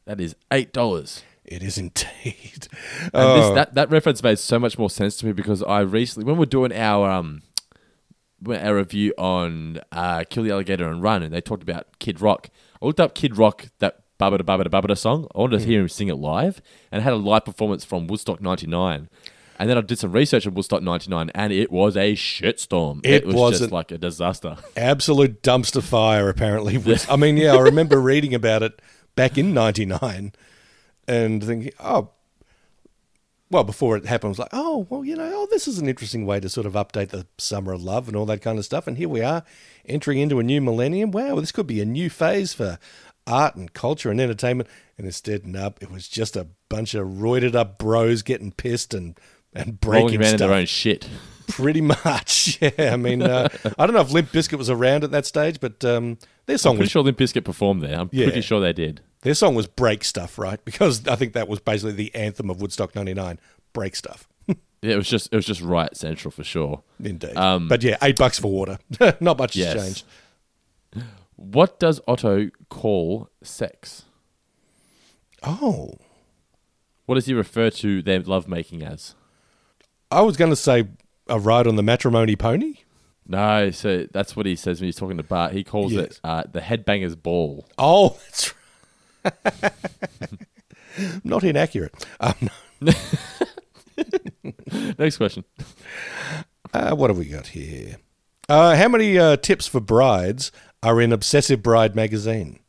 that is eight dollars. It is indeed. And Oh, this, that that reference made so much more sense to me because I recently, when we're doing our um, our review on uh, Kill the Alligator and Run, and they talked about Kid Rock. I looked up Kid Rock, that Bubba da Bubba da Bubba da song. I wanted to hear him sing it live, and it had a live performance from Woodstock '99. And then I did some research on Woodstock '99, and it was a shitstorm. It was wasn't- just like a disaster. absolute dumpster fire. Apparently, Was- I mean, yeah, I remember reading about it back in '99 and thinking, oh, well, before it happened, I was like, oh, well, you know, oh, this is an interesting way to sort of update the summer of love and all that kind of stuff. And here we are, entering into a new millennium. Wow, this could be a new phase for art and culture and entertainment. And instead, nope, it was just a bunch of roided up bros getting pissed and and Rolling breaking around in stuff. their own shit. Pretty much, yeah. I mean, uh, I don't know if Limp Bizkit was around at that stage, but um, their song I'm pretty was sure Limp Bizkit performed there. I'm Yeah. pretty sure they did. Their song was Break Stuff, right? Because I think that was basically the anthem of Woodstock 99. Break Stuff. Yeah, it was just it was just right central for sure. Indeed. Um, but yeah, eight bucks for water. Not much Yes. has changed. What does Otto call sex? Oh. What does he refer to their lovemaking as? I was going to say a ride on the matrimony pony. No, so that's what he says when he's talking to Bart. He calls Yes. it uh, the headbanger's ball. Oh, that's right. Not inaccurate. Um, Next question. uh, what have we got here? Uh, how many uh, tips for brides are in Obsessive Bride magazine?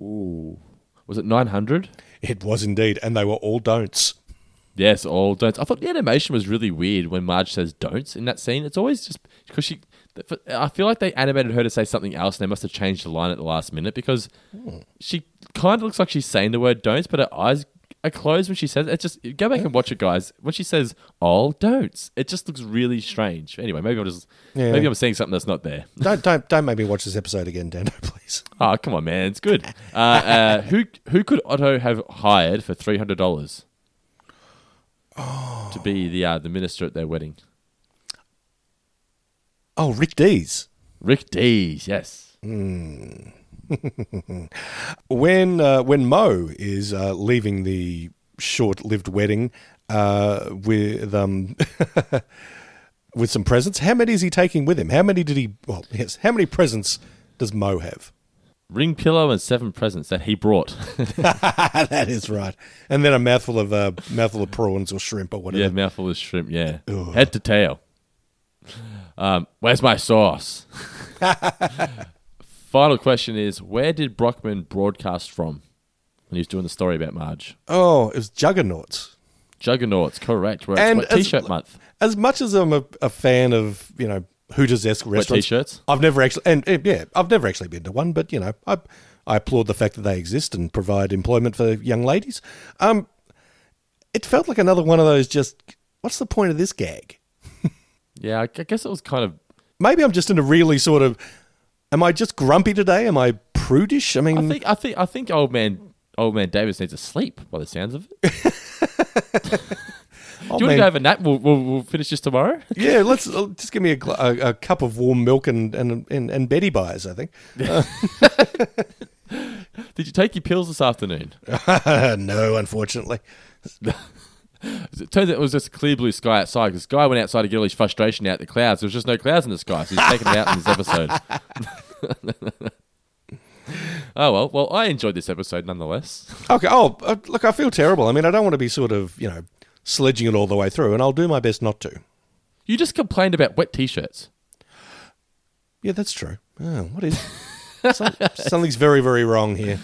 Ooh. Was it 900? It was indeed, and they were all don'ts. Yes, all don'ts. I thought the animation was really weird when Marge says don'ts in that scene. It's always just because she. I feel like they animated her to say something else and they must have changed the line at the last minute because she kind of looks like she's saying the word don'ts, but her eyes are closed when she says it. It's just go back and watch it, guys. When she says all don'ts, it just looks really strange. Anyway, maybe I'm just Yeah. maybe I'm seeing something that's not there. Don't don't don't make me watch this episode again, Dando, please. Oh, come on, man, it's good. Uh, uh, who who could Otto have hired for three hundred dollars to be the uh, the minister at their wedding? Oh, Rick Dees. Rick Dees, yes. when uh, when Moe is uh, leaving the short-lived wedding uh, with um with some presents, how many is he taking with him? How many did he? Well, yes. How many presents does Moe have? Ring pillow and seven presents that he brought. that is right. And then a mouthful of uh, mouthful of prawns or shrimp or whatever. yeah, mouthful of shrimp. Yeah, head to tail. Um, where's my sauce? Final question is: Where did Brockman broadcast from when he was doing the story about Marge? Oh, it was Juggernauts. Juggernauts, correct. We're And T-shirt month. As much as I'm a, a fan of you know Hooters esque restaurants, t-shirts? I've never actually and uh, yeah, I've never actually been to one, but you know, I I applaud the fact that they exist and provide employment for young ladies. Um, it felt like another one of those. Just what's the point of this gag? Yeah, I I guess it was kind of. Maybe I'm just in a really sort of. Am I just grumpy today? Am I prudish? I mean, I think I think I think old man old man Davis needs to sleep by the sounds of it. Do old you want to go have a nap? We'll, we'll, we'll finish this tomorrow. yeah, let's uh, just give me a, a, a cup of warm milk and and and, and Betty buys. I think. Did you take your pills this afternoon? no, unfortunately. It turns out it was just clear blue sky outside because Guy went outside to get all his frustration out the clouds. There was just no clouds in the sky, so he's taking it out in this episode. oh well, well I enjoyed this episode nonetheless. Okay. Oh, uh, look, I feel terrible. I mean, I don't want to be sort of, you know, sledging it all the way through, and I'll do my best not to. You just complained about wet t-shirts. Yeah, that's true. Oh, what is? Some, something's very, very wrong here.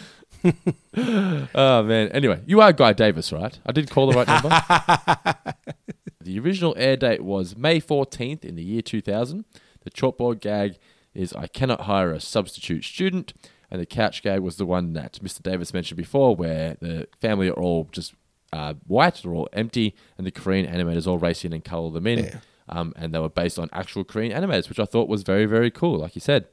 Oh man. Anyway, you are Guy Davis, right? I did call the right number. the original air date was May 14th in the year 2000. The chalkboard gag is I cannot hire a substitute student, and the couch gag was the one that Mr. Davis mentioned before, where the family are all just uh, white, they're all empty, and the Korean animators all race in and color them in. Um, and they were based on actual Korean animators, which I thought was very, very cool, like you said.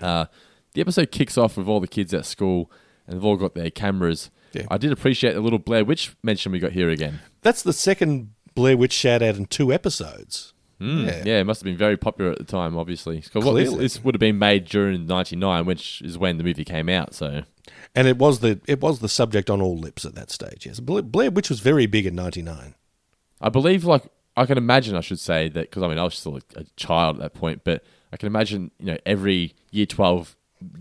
Uh, the episode kicks off with all the kids at school, and they've all got their cameras. Yeah. I did appreciate the little Blair Witch mention we got here again. That's the second Blair Witch shout out in two episodes. Mm, yeah. it must have been very popular at the time, obviously. what- this, Clearly. this would have been made during '99, which is when the movie came out. So And it was the it was the subject on all lips at that stage. Yes, Blair, Witch was very big in '99. I believe, like, I can imagine, I should say that because I mean, I was still a, a child at that point, but I can imagine, you know, every year 12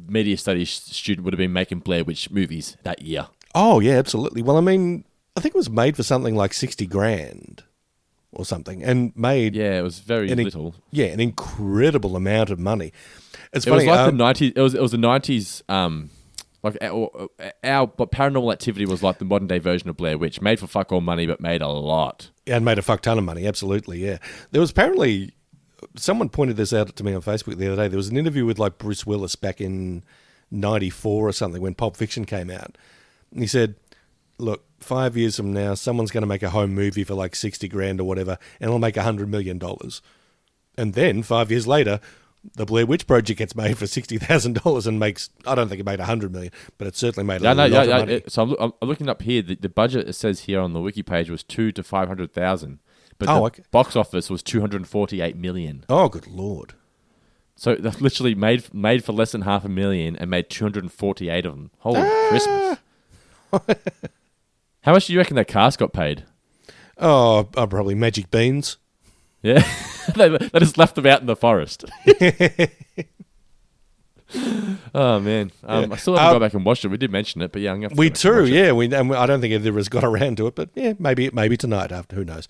media studies student would have been making Blair Witch movies that year. Oh yeah, absolutely. Well, I mean, I think it was made for something like sixty grand or something, and made Yeah, it was very an little. yeah, an incredible amount of money. It's It funny. was like um, the 90s. It was it was the 90s. Um, like our, our but paranormal activity was like the modern day version of Blair Witch, made for fuck all money, but made a lot. Yeah, and made a fuck ton of money. Absolutely, yeah. There was apparently someone pointed this out to me on Facebook the other day. There was an interview with like Bruce Willis back in '94 or something when Pulp Fiction came out, and he said, "Look, five years from now, someone's going to make a home movie for like sixty grand or whatever, and it'll make a hundred million dollars." And then five years later, the Blair Witch Project gets made for sixty thousand dollars and makes I don't think it made a hundred million, but it certainly made a Yeah, lot no, of yeah. money. so I'm, I'm looking up here. The, the budget it says here on the wiki page was two to five hundred thousand, but Oh, the okay. box office was two hundred forty-eight million. oh, good lord! So that's literally made made for less than half a million and made two hundred forty-eight of them. Holy Ah. Christmas! How much do you reckon that cast got paid? Oh, oh, probably magic beans. Yeah, they, they just left them out in the forest. oh man, um, I still haven't Uh, gone back and watched it. We did mention it, but yeah, I'm gonna have to We go back and too, yeah. We and I don't think either of us got around to it, but yeah, maybe maybe tonight. After who knows?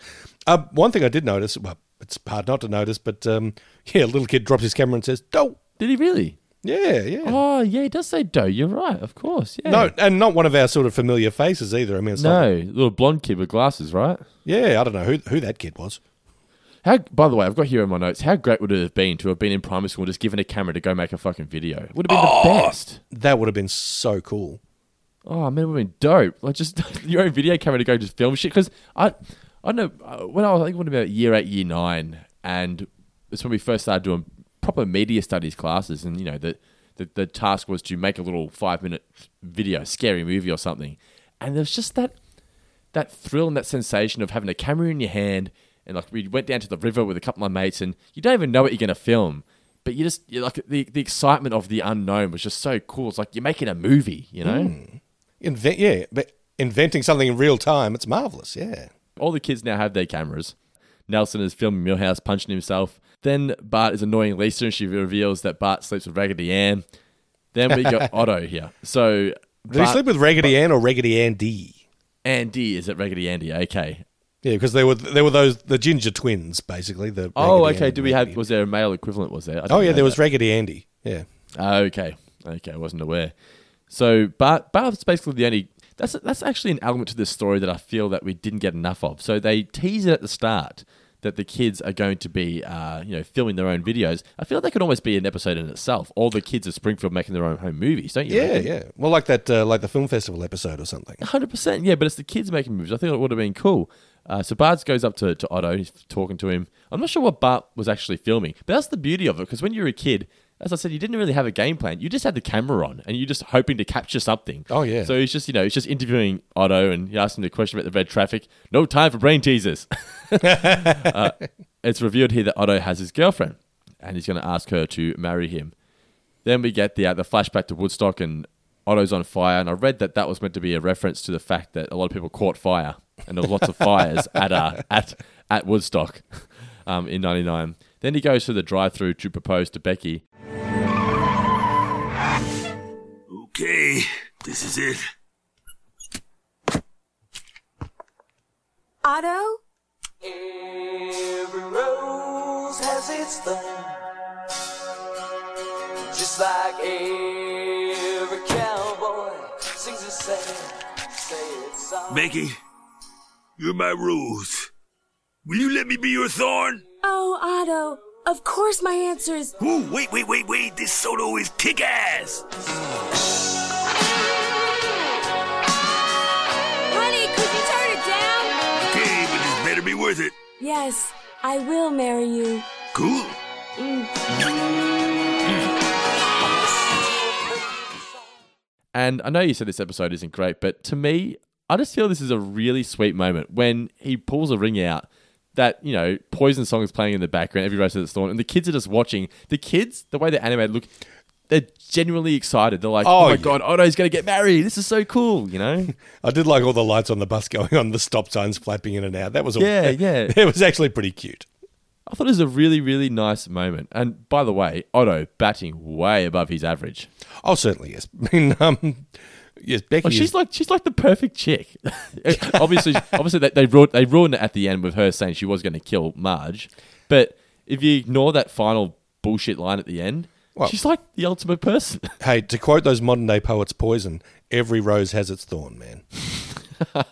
Uh, one thing I did notice. Well, it's hard not to notice, but um, yeah, a little kid drops his camera and says, "Doe." Did he really? Yeah, yeah. Oh yeah, he does say dough. You're right, of course. Yeah. No, and not one of our sort of familiar faces either. I mean, it's not- no, little blonde kid with glasses, right? yeah, I don't know who who that kid was. How? By the way, I've got here in my notes. How great would it have been to have been in primary school, and just given a camera to go make a fucking video? It would have been the best. That would have been so cool. Oh man, it would have been dope. Like just your own video camera to go just film shit. Because I, I don't know uh, when I was I think when about year eight, year nine, and it's when we first started doing proper media studies classes, and you know the the, the task was to make a little five minute video, scary movie or something, and there's just that that thrill and that sensation of having a camera in your hand, and like we went down to the river with a couple of my mates, and you don't even know what you're gonna film. But you just you're like the the excitement of the unknown was just so cool. It's like you're making a movie, you know. Hmm. Invent, yeah, but inventing something in real time, it's marvelous. Yeah. All the kids now have their cameras. Nelson is filming Milhouse punching himself. Then Bart is annoying Lisa and she reveals that Bart sleeps with Raggedy Ann. Then we got Otto here. So Did he sleep with Raggedy Ann or Raggedy Andy? Andy is it Raggedy Andy? Okay. Yeah, because they were there were those the ginger twins basically. The Oh, Raggedy okay. Ann Do we have? Was there a male equivalent? Was there? I Oh didn't yeah, know there was that. Raggedy Andy. Yeah. Ah, okay. Okay, I wasn't aware. So Bart, Bart's basically the only. That's that's actually an element to this story that I feel that we didn't get enough of. So they tease it at the start that the kids are going to be, uh, you know, filming their own videos. I feel like that could almost be an episode in itself. All the kids of Springfield making their own home movies, don't you? Yeah, yeah. Well, like that, uh, like the film festival episode or something. Hundred percent, yeah. But it's the kids making movies. I think it would have been cool. Uh, so Bart goes up to, to Otto. He's talking to him. I'm not sure what Bart was actually filming, but that's the beauty of it. Because when you're a kid, as I said, you didn't really have a game plan. You just had the camera on, and you're just hoping to capture something. Oh, yeah. So he's just you know he's just interviewing Otto, and he asks him the question about the red traffic. No time for brain teasers. uh, it's revealed here that Otto has his girlfriend, and he's going to ask her to marry him. Then we get the uh, the flashback to Woodstock and Otto's on fire, and I read that that was meant to be a reference to the fact that a lot of people caught fire, and there was lots of fires at uh, at at Woodstock um, in '99. Then he goes to the drive-through to propose to Becky. Okay, this is it. Otto? Every rose has its thorn. Just like every cowboy sings a sad, sad song. Becky, you're my rose. Will you let me be your thorn? Oh, Otto. Of course my answer is. Ooh, wait, wait, wait, wait. This solo is kick ass. Honey, could you turn it down? Okay, but this better be worth it. Yes, I will marry you. Cool. Mm. And I know you said this episode isn't great, but to me, I just feel this is a really sweet moment when he pulls a ring out. That you know, Poison song is playing in the background. Every rose has its thorn, and the kids are just watching. The kids, the way they're animated, look, they're genuinely excited. They're like, "Oh, Oh, my yeah. god, Otto's going to get married! This is so cool!" You know? I did like all the lights on the bus going on, the stop signs flapping in and out. That was all, Yeah, yeah. It was actually pretty cute. I thought it was a really, really nice moment. And by the way, Otto batting way above his average. Oh, certainly yes. I mean, um, yes, Becky. Like, is- she's like she's like the perfect chick. obviously, obviously they they ruined, they ruined it at the end with her saying she was going to kill Marge. But if you ignore that final bullshit line at the end, Well- she's like the ultimate person. hey, to quote those modern day poets, Poison, every rose has its thorn, man. that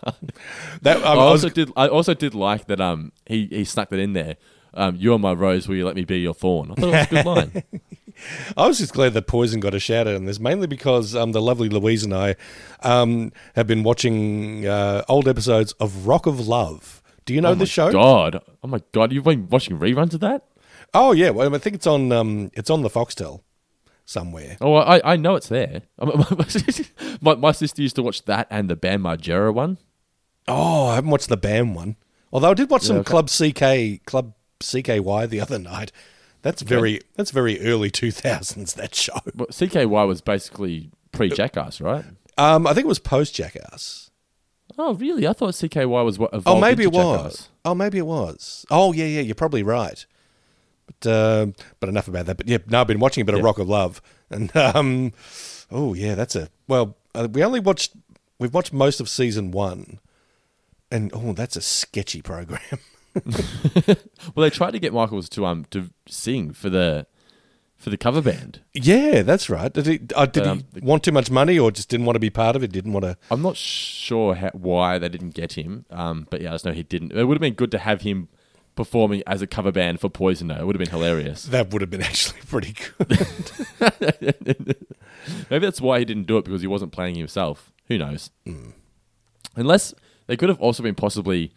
I um, I was- also did I also did like that um he he snuck that in there. Um, you're my rose, will you let me be your thorn? I thought it was a good line. I was just glad that Poison got a shout out on this, mainly because um, the lovely Louise and I um, have been watching uh, old episodes of Rock of Love. Do you know oh my show? God, oh my god, you've been watching reruns of that? Oh yeah, well I think it's on um it's on the Foxtel somewhere. Oh, I, I know it's there. my, my sister used to watch that and the Bam Margera one. Oh, I haven't watched the BAM one. Although I did watch some okay. Club CK Club CKY the other night. That's very that's very early two thousands that show. But CKY was basically pre Jackass, right? Um, I think it was post Jackass. Oh, really? I thought CKY was what Oh, maybe it was. Jackass. Oh, maybe it was. Oh, yeah, yeah. You're probably right. But um, but enough about that. But yeah, no, I've been watching a bit of. Rock of Love, and um, oh yeah, that's a well. Uh, we only watched we've watched most of season one, and oh, that's a sketchy program. Well, they tried to get Michaels to um to sing for the for the cover band. yeah, that's right. Did he? Uh, did um, he want too much money, or just didn't want to be part of it? Didn't want to. I'm not sure how, why they didn't get him, um, but yeah, I just know he didn't. It would have been good to have him performing as a cover band for Poison. Though it would have been hilarious. That would have been actually pretty good. Maybe that's why he didn't do it because he wasn't playing himself. Who knows? Mm. Unless they could have also been possibly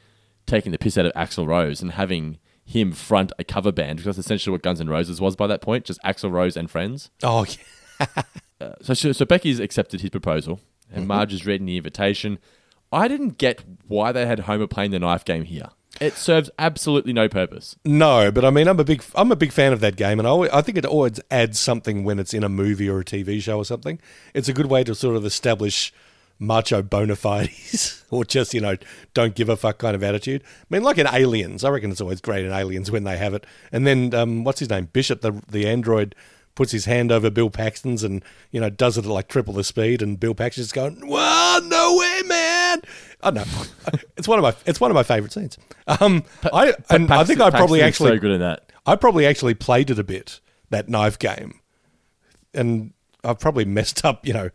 taking the piss out of Axl Rose and having him front a cover band because that's essentially what Guns N' Roses was by that point, just Axl Rose and friends. oh yeah. Uh, so, so, so Becky's accepted his proposal, and Mm-hmm. Marge is reading the invitation. I didn't get why they had Homer playing the knife game here. It serves absolutely no purpose. No, but I mean, I'm a big, I'm a big fan of that game, and I, always, I think it always adds something when it's in a movie or a TV show or something. It's a good way to sort of establish macho bona fides, or just you know, don't give a fuck kind of attitude. I mean, like in Aliens, I reckon it's always great in Aliens when they have it. And then, um, what's his name, Bishop, the the android, puts his hand over Bill Paxton's, and you know, does it at like triple the speed, and Bill Paxton's going, "Well, no way, man." I don't know. It's one of my, it's one of my favorite scenes. Um, I and I think I probably Paxton's actually so good in that. I probably actually played it a bit that knife game, and I've probably messed up, you know,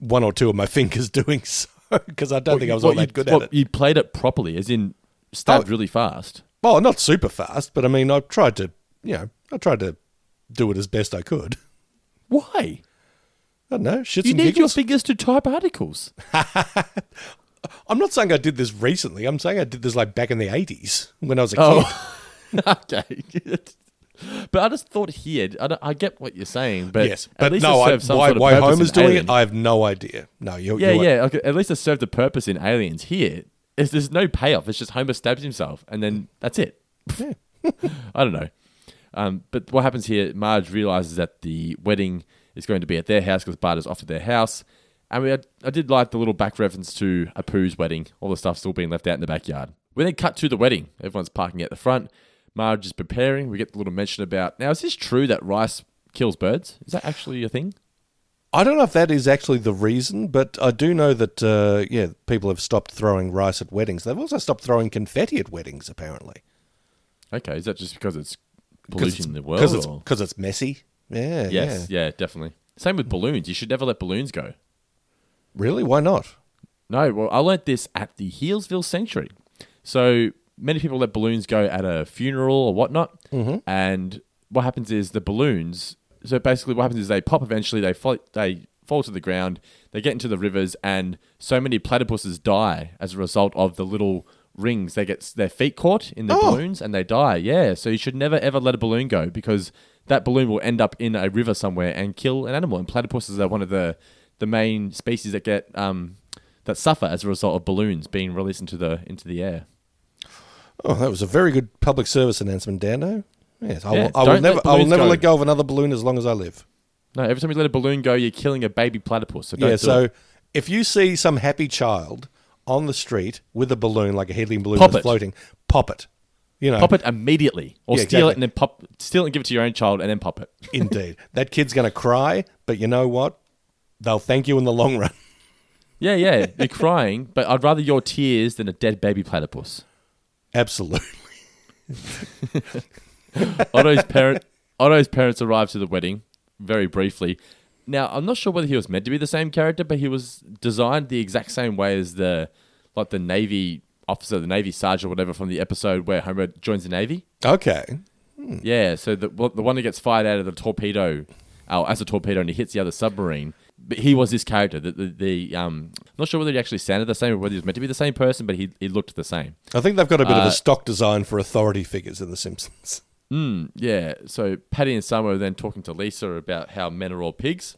one or two of my fingers doing so because I don't think I was all that you- good what, at it. You played it properly, as in stabbed Oh. really fast. Well, not super fast, but I mean, I tried to, you know, I tried to do it as best I could. Why? I don't know, shits You need your fingers to type articles. I'm not saying I did this recently. I'm saying I did this like back in the 80s when I was a kid. Oh, okay. but I just thought here, I, don't- I get what you're saying, but yes, at but least no, it I, why, sort of why Homer's doing Alien. it, I have no idea. No, you're, yeah, you're yeah. Okay, at least it served a purpose in Aliens. Here, it's, there's no payoff. It's just Homer stabs himself, and then that's it. I don't know. Um, but what happens here? Marge realizes that the wedding is going to be at their house because Bart is off at their house. And we had, I did like the little back reference to Apu's wedding. All the stuff still being left out in the backyard. We then cut to the wedding. Everyone's parking at the front. Marge is preparing. We get the little mention about now. Is this true that rice kills birds? Is that actually a thing? I don't know if that is actually the reason, but I do know that uh, yeah, people have stopped throwing rice at weddings. They've also stopped throwing confetti at weddings, apparently. Okay, is that just because it's 'Cause pollution it's- the world? 'cause it's, it's messy. Yeah, Yes, yeah. yeah. definitely. Same with balloons. You should never let balloons go. Really? Why not? No, well, I learnt this at the Healesville Sanctuary. So many people let balloons go at a funeral or whatnot, Mhm. and what happens is the balloons. So basically, what happens is they pop eventually. They fall, they fall to the ground. They get into the rivers, and so many platypuses die as a result of the little rings. They get their feet caught in the Oh. balloons, and they die. Yeah, so you should never ever let a balloon go because that balloon will end up in a river somewhere and kill an animal. And platypuses are one of the the main species that get um, that suffer as a result of balloons being released into the into the air. Oh, that was a very good public service announcement, Dano. Yes, I Yeah, will, I will don't let never, I will balloons never go. let go of another balloon as long as I live. No, every time you let a balloon go, you're killing a baby platypus. So don't yeah. do So it. if you see some happy child on the street with a balloon, like a helium balloon Pop that's it. floating, pop it. You know, pop it immediately, or Yeah, steal exactly. it and then pop, steal it and give it to your own child, and then pop it. Indeed, that kid's going to cry, but you know what? They'll thank you in the long run. Yeah, yeah, you're crying, but I'd rather your tears than a dead baby platypus. Absolutely. Otto's parent, Otto's parents arrived to the wedding very briefly. Now, I'm not sure whether he was meant to be the same character, but he was designed the exact same way as the like the Navy officer, the Navy sergeant, or whatever, from the episode where Homer joins the Navy. Okay. Yeah, so the well, the one that gets fired out of the torpedo, uh, as a torpedo, and he hits the other submarine. But he was this character. The, the, the um, I'm not sure whether he actually sounded the same or whether he was meant to be the same person, but he he looked the same. I think they've got a bit of Uh, a stock design for authority figures in The Simpsons. Mm, yeah. So Patty and Selma are then talking to Lisa about how men are all pigs,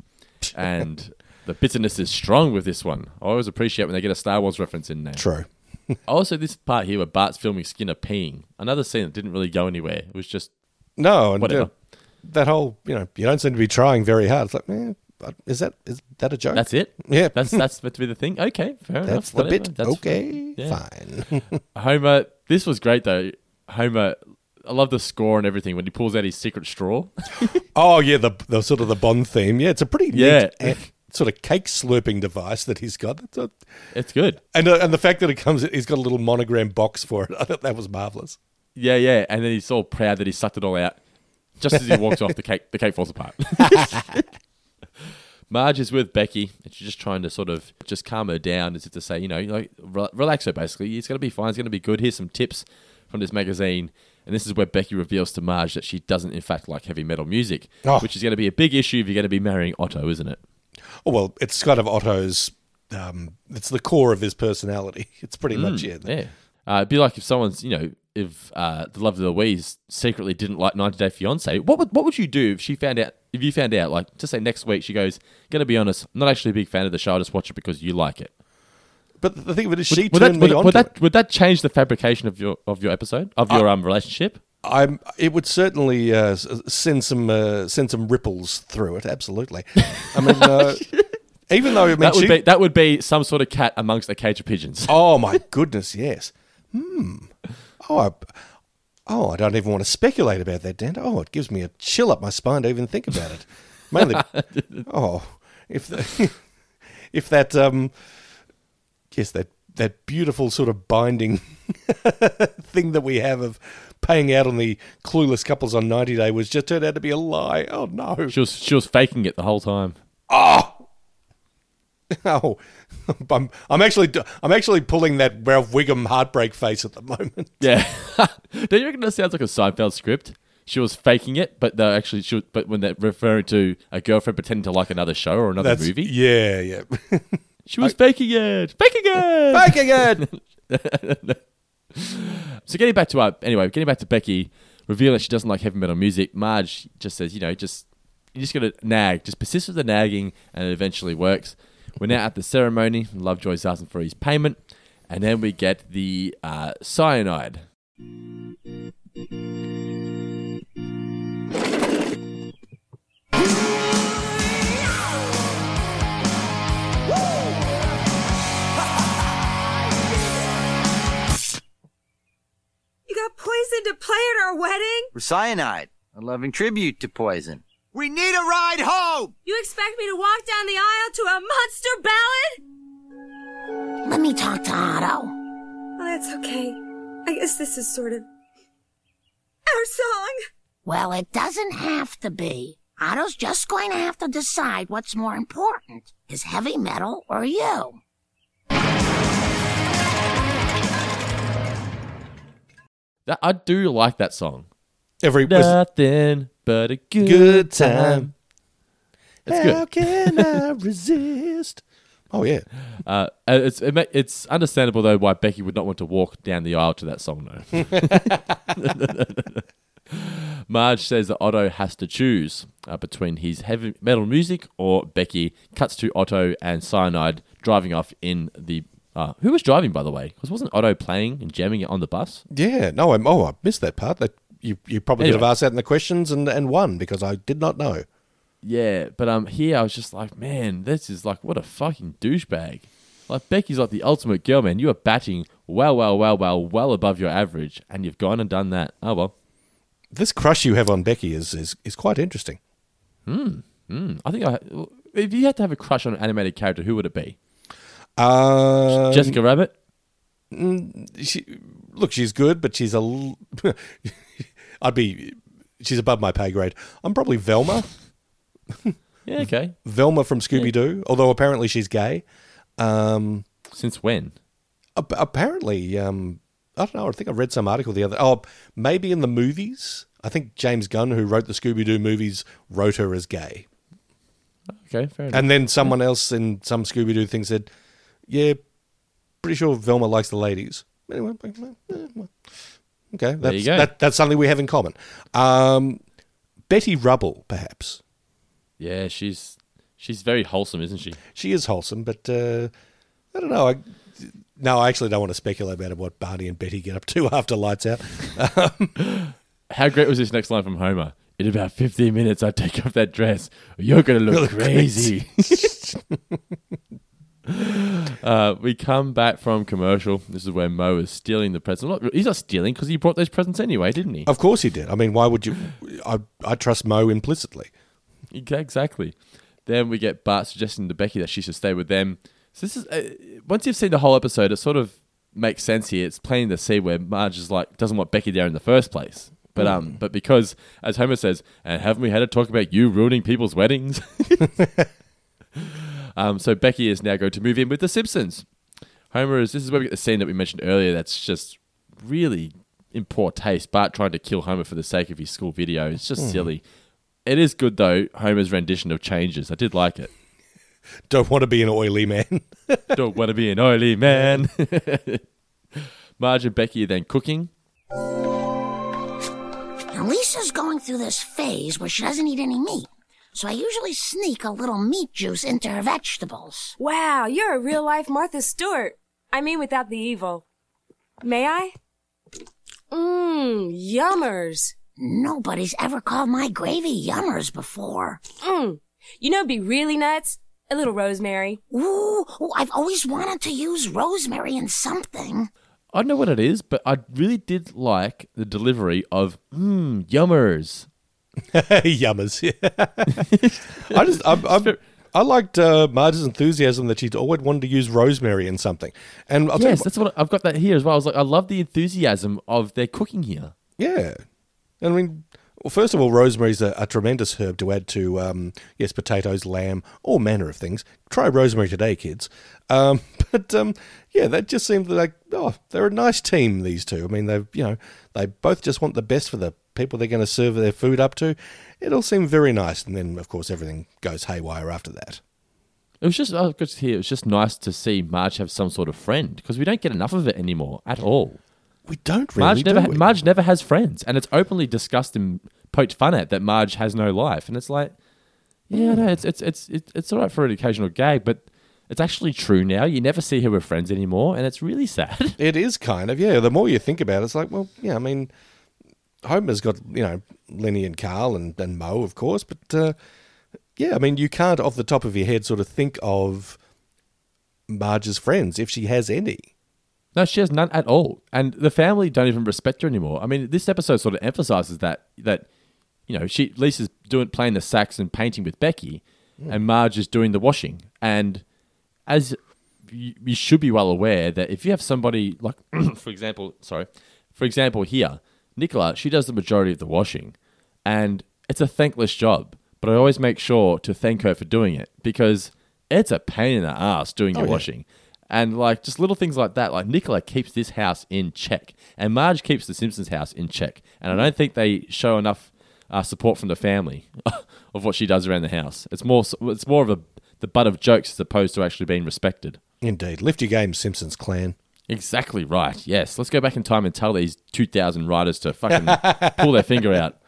and the bitterness is strong with this one. I always appreciate when they get a Star Wars reference in there. True. also, this part here where Bart's filming Skinner peeing. Another scene that didn't really go anywhere. It was just No, and Whatever. uh, that whole you know you don't seem to be trying very hard. It's like, man, is that is that a joke? that's it. Yeah, That's that's meant to be the thing. Okay, fair that's enough. the whatever. bit. That's- okay, yeah. fine. Homer, this was great though. Homer, I love the score and everything when he pulls out his secret straw. oh yeah, the the sort of the Bond theme. Yeah, it's a pretty Yeah. neat, uh, sort of cake slurping device that he's got. That's a- It's good. and uh, and the fact that it comes, he's got a little monogram box for it. I thought that was marvelous. Yeah, yeah. And then he's all proud that he sucked it all out. Just as he walks off, the cake the cake falls apart. Marge is with Becky, and she's just trying to sort of just calm her down, as if to say, you know, like re- relax her. Basically, it's going to be fine. It's going to be good. Here's some tips from this magazine, and this is where Becky reveals to Marge that she doesn't, in fact, like heavy metal music, Oh. which is going to be a big issue if you're going to be marrying Otto, isn't it? Oh well, it's kind of Otto's. Um, it's the core of his personality. It's pretty much it. Yeah. Uh, it'd be like if someone's, you know, if uh, the Love of Louise secretly didn't like 90 Day Fiance. What would what would you do if she found out? If you found out, like, to say next week, she goes, "Gonna be honest, I'm not actually a big fan of the show. I just watch it because you like it." But the thing of it is, she would turned that, me would, on. would to that would that change the fabrication of your of your episode of your um relationship? I'm. It would certainly uh, send some uh, send some ripples through it. Absolutely. I mean, uh, even though I mean, that would she- be that would be some sort of cat amongst a cage of pigeons. Oh my goodness, yes. Hmm. Oh, I, oh, I don't even want to speculate about that, Dan. Oh, it gives me a chill up my spine to even think about it. Mainly, oh, if the, if that um, yes, that that beautiful sort of binding thing that we have of paying out on the clueless couples on ninety day was just turned out to be a lie. Oh no! She was she was faking it the whole time. Oh, oh, I'm, I'm actually I'm actually pulling that Ralph Wiggum heartbreak face at the moment. Yeah. Don't you reckon that sounds like a Seinfeld script? She was faking it, but they're actually she was, but when they're referring to a girlfriend pretending to like another show or another That's- movie, Yeah, yeah. she was faking it, faking it, Faking it. so getting back to our anyway, getting back to Becky, revealing she doesn't like heavy metal music. Marge just says, you know, just you just got to nag, just persist with the nagging, and it eventually works. We're now at the ceremony. Lovejoy's asking for his payment, and then we get the uh, cyanide. You got poison to play at our wedding? Cyanide, a loving tribute to poison. We need a ride home! You expect me to walk down the aisle to a monster ballad? Let me talk to Otto. Well, that's okay. I guess this is sort of our song. Well, it doesn't have to be. Otto's just going to have to decide what's more important his heavy metal or you. That, I do like that song. Every was, Nothing but a good, good time. It's How good. can I resist? Oh yeah. Uh, it's it, ma- it's understandable though why Becky would not want to walk down the aisle to that song though. Marge says that Otto has to choose uh, between his heavy metal music or Becky. Cuts to Otto and Cyanide driving off in the. Uh, who was driving, by the way? Because wasn't Otto playing and jamming it on the bus? Yeah. No, I'm, oh, I missed that part. That you you probably could have asked that in the questions and and won because I did not know. Yeah, but um, here I was just like, man, this is like what a fucking douchebag. Like Becky's like the ultimate girl, man. You are batting well, well, well, well, well above your average, and you've gone and done that. Oh well. This crush you have on Becky is is, is quite interesting. Mm, I think I, if you had to have a crush on an animated character, who would it be? Uh, Jessica Rabbit. she, look, she's good, but she's a. I'd be. She's above my pay grade. I'm probably Velma. Yeah, okay. Velma from Scooby Doo. Although apparently she's gay. Um, Since when? ap- apparently, um, I don't know. I think I read some article the other. Oh, maybe in the movies. I think James Gunn, who wrote the Scooby Doo movies, wrote her as gay. Okay, fair enough. And then someone else in some Scooby Doo thing said, "Yeah, pretty sure Velma likes the ladies." Anyway, eh, well, Okay, There that's, you go. That, that's something we have in common. Um, Betty Rubble, perhaps. Yeah, she's she's very wholesome, isn't she? She is wholesome, but uh, I don't know. I, no, I actually don't want to speculate about what Barney and Betty get up to after lights out. Um, How great was this next line from Homer? In about 15 minutes, I take off that dress. You're going to look Look crazy. uh, we come back from commercial. This is where Moe is stealing the present. Not, he's not stealing because he brought those presents anyway, didn't he? of course he did. I mean, why would you? I, I trust Moe implicitly. Exactly. Then we get Bart suggesting to Becky that she should stay with them. So this is uh, once you've seen the whole episode, it sort of makes sense here. It's plain to see where Marge is like doesn't want Becky there in the first place. But um, but because as Homer says, and haven't we had a talk about you ruining people's weddings? um, so Becky is now going to move in with the Simpsons. Homer is this is where we get the scene that we mentioned earlier. That's just really in poor taste. Bart trying to kill Homer for the sake of his school video. It's just Hmm. silly. It is good though. Homer's rendition of changes. I did like it. Don't want to be an oily man. Don't want to be an oily man. Marge and Becky are then cooking. Now, Lisa's going through this phase where she doesn't eat any meat. So I usually sneak a little meat juice into her vegetables. Wow, you're a real life Martha Stewart. I mean, without the evil. May I? Mmm, yummers. Nobody's ever called my gravy yummers before. Mmm. You know, be really nuts. A little rosemary. Ooh, ooh, I've always wanted to use rosemary in something. I don't know what it is, but I really did like the delivery of mmm yummers. Yummers. I just, I'm, I'm, I liked uh, Marge's enthusiasm that she'd always wanted to use rosemary in something. And I'll yes, that's what I've got that here as well. I was like, I love the enthusiasm of their cooking here. Yeah. I mean, well, first of all, rosemary's a, a tremendous herb to add to, um, yes, potatoes, lamb, all manner of things. Try rosemary today, kids. Um, but um, yeah, that just seemed like, oh, they're a nice team, these two. I mean, they've, you know, they both just want the best for the people they're going to serve their food up to. It all seemed very nice. And then, of course, everything goes haywire after that. It was just, was good to hear. It was just nice to see Marge have some sort of friend because we don't get enough of it anymore at all. We don't really, Marge do never, we? Marge never has friends, and it's openly discussed and poked fun at that Marge has no life, and it's like, yeah, no, it's it's it's it's, it's all right for an occasional gag, but it's actually true now. You never see her with friends anymore, and it's really sad. It is kind of, yeah. The more you think about it, it's like, well, yeah, I mean, Homer's got, you know, Lenny and Carl and, and Moe, of course, but uh, yeah, I mean, you can't off the top of your head sort of think of Marge's friends if she has any. No, she has none at all, and the family don't even respect her anymore. I mean, this episode sort of emphasizes that that you know she Lisa's doing playing the sax and painting with Becky, and Marge is doing the washing. And as you, you should be well aware that if you have somebody like, for example, sorry, for example here, Nicola, she does the majority of the washing, and it's a thankless job. But I always make sure to thank her for doing it because it's a pain in the ass doing your Oh, yeah. washing. And like just little things like that, like Nicola keeps this house in check, and Marge keeps the Simpsons house in check. And I don't think they show enough uh, support from the family of what she does around the house. It's more it's more of a the butt of jokes as opposed to actually being respected. Indeed. Lift your game, Simpsons clan. Exactly right. Yes, let's go back in time and tell these two thousand riders to fucking pull their finger out.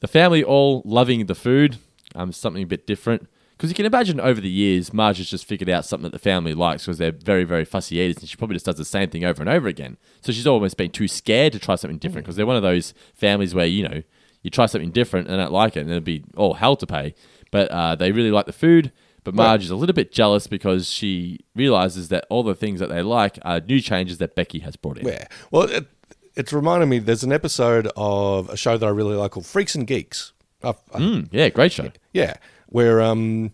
The family all loving the food, um, something a bit different. Because you can imagine over the years, Marge has just figured out something that the family likes because they're very, very fussy eaters, and she probably just does the same thing over and over again. So she's almost been too scared to try something different because they're one of those families where you know you try something different and they don't like it, and it'll be all hell to pay. But uh, they really like the food. But Marge is a little bit jealous because she realizes that all the things that they like are new changes that Becky has brought in. Yeah. Well, it, it's reminded me there's an episode of a show that I really like called Freaks and Geeks. I've- I- Mm, yeah, great show. Yeah, where um,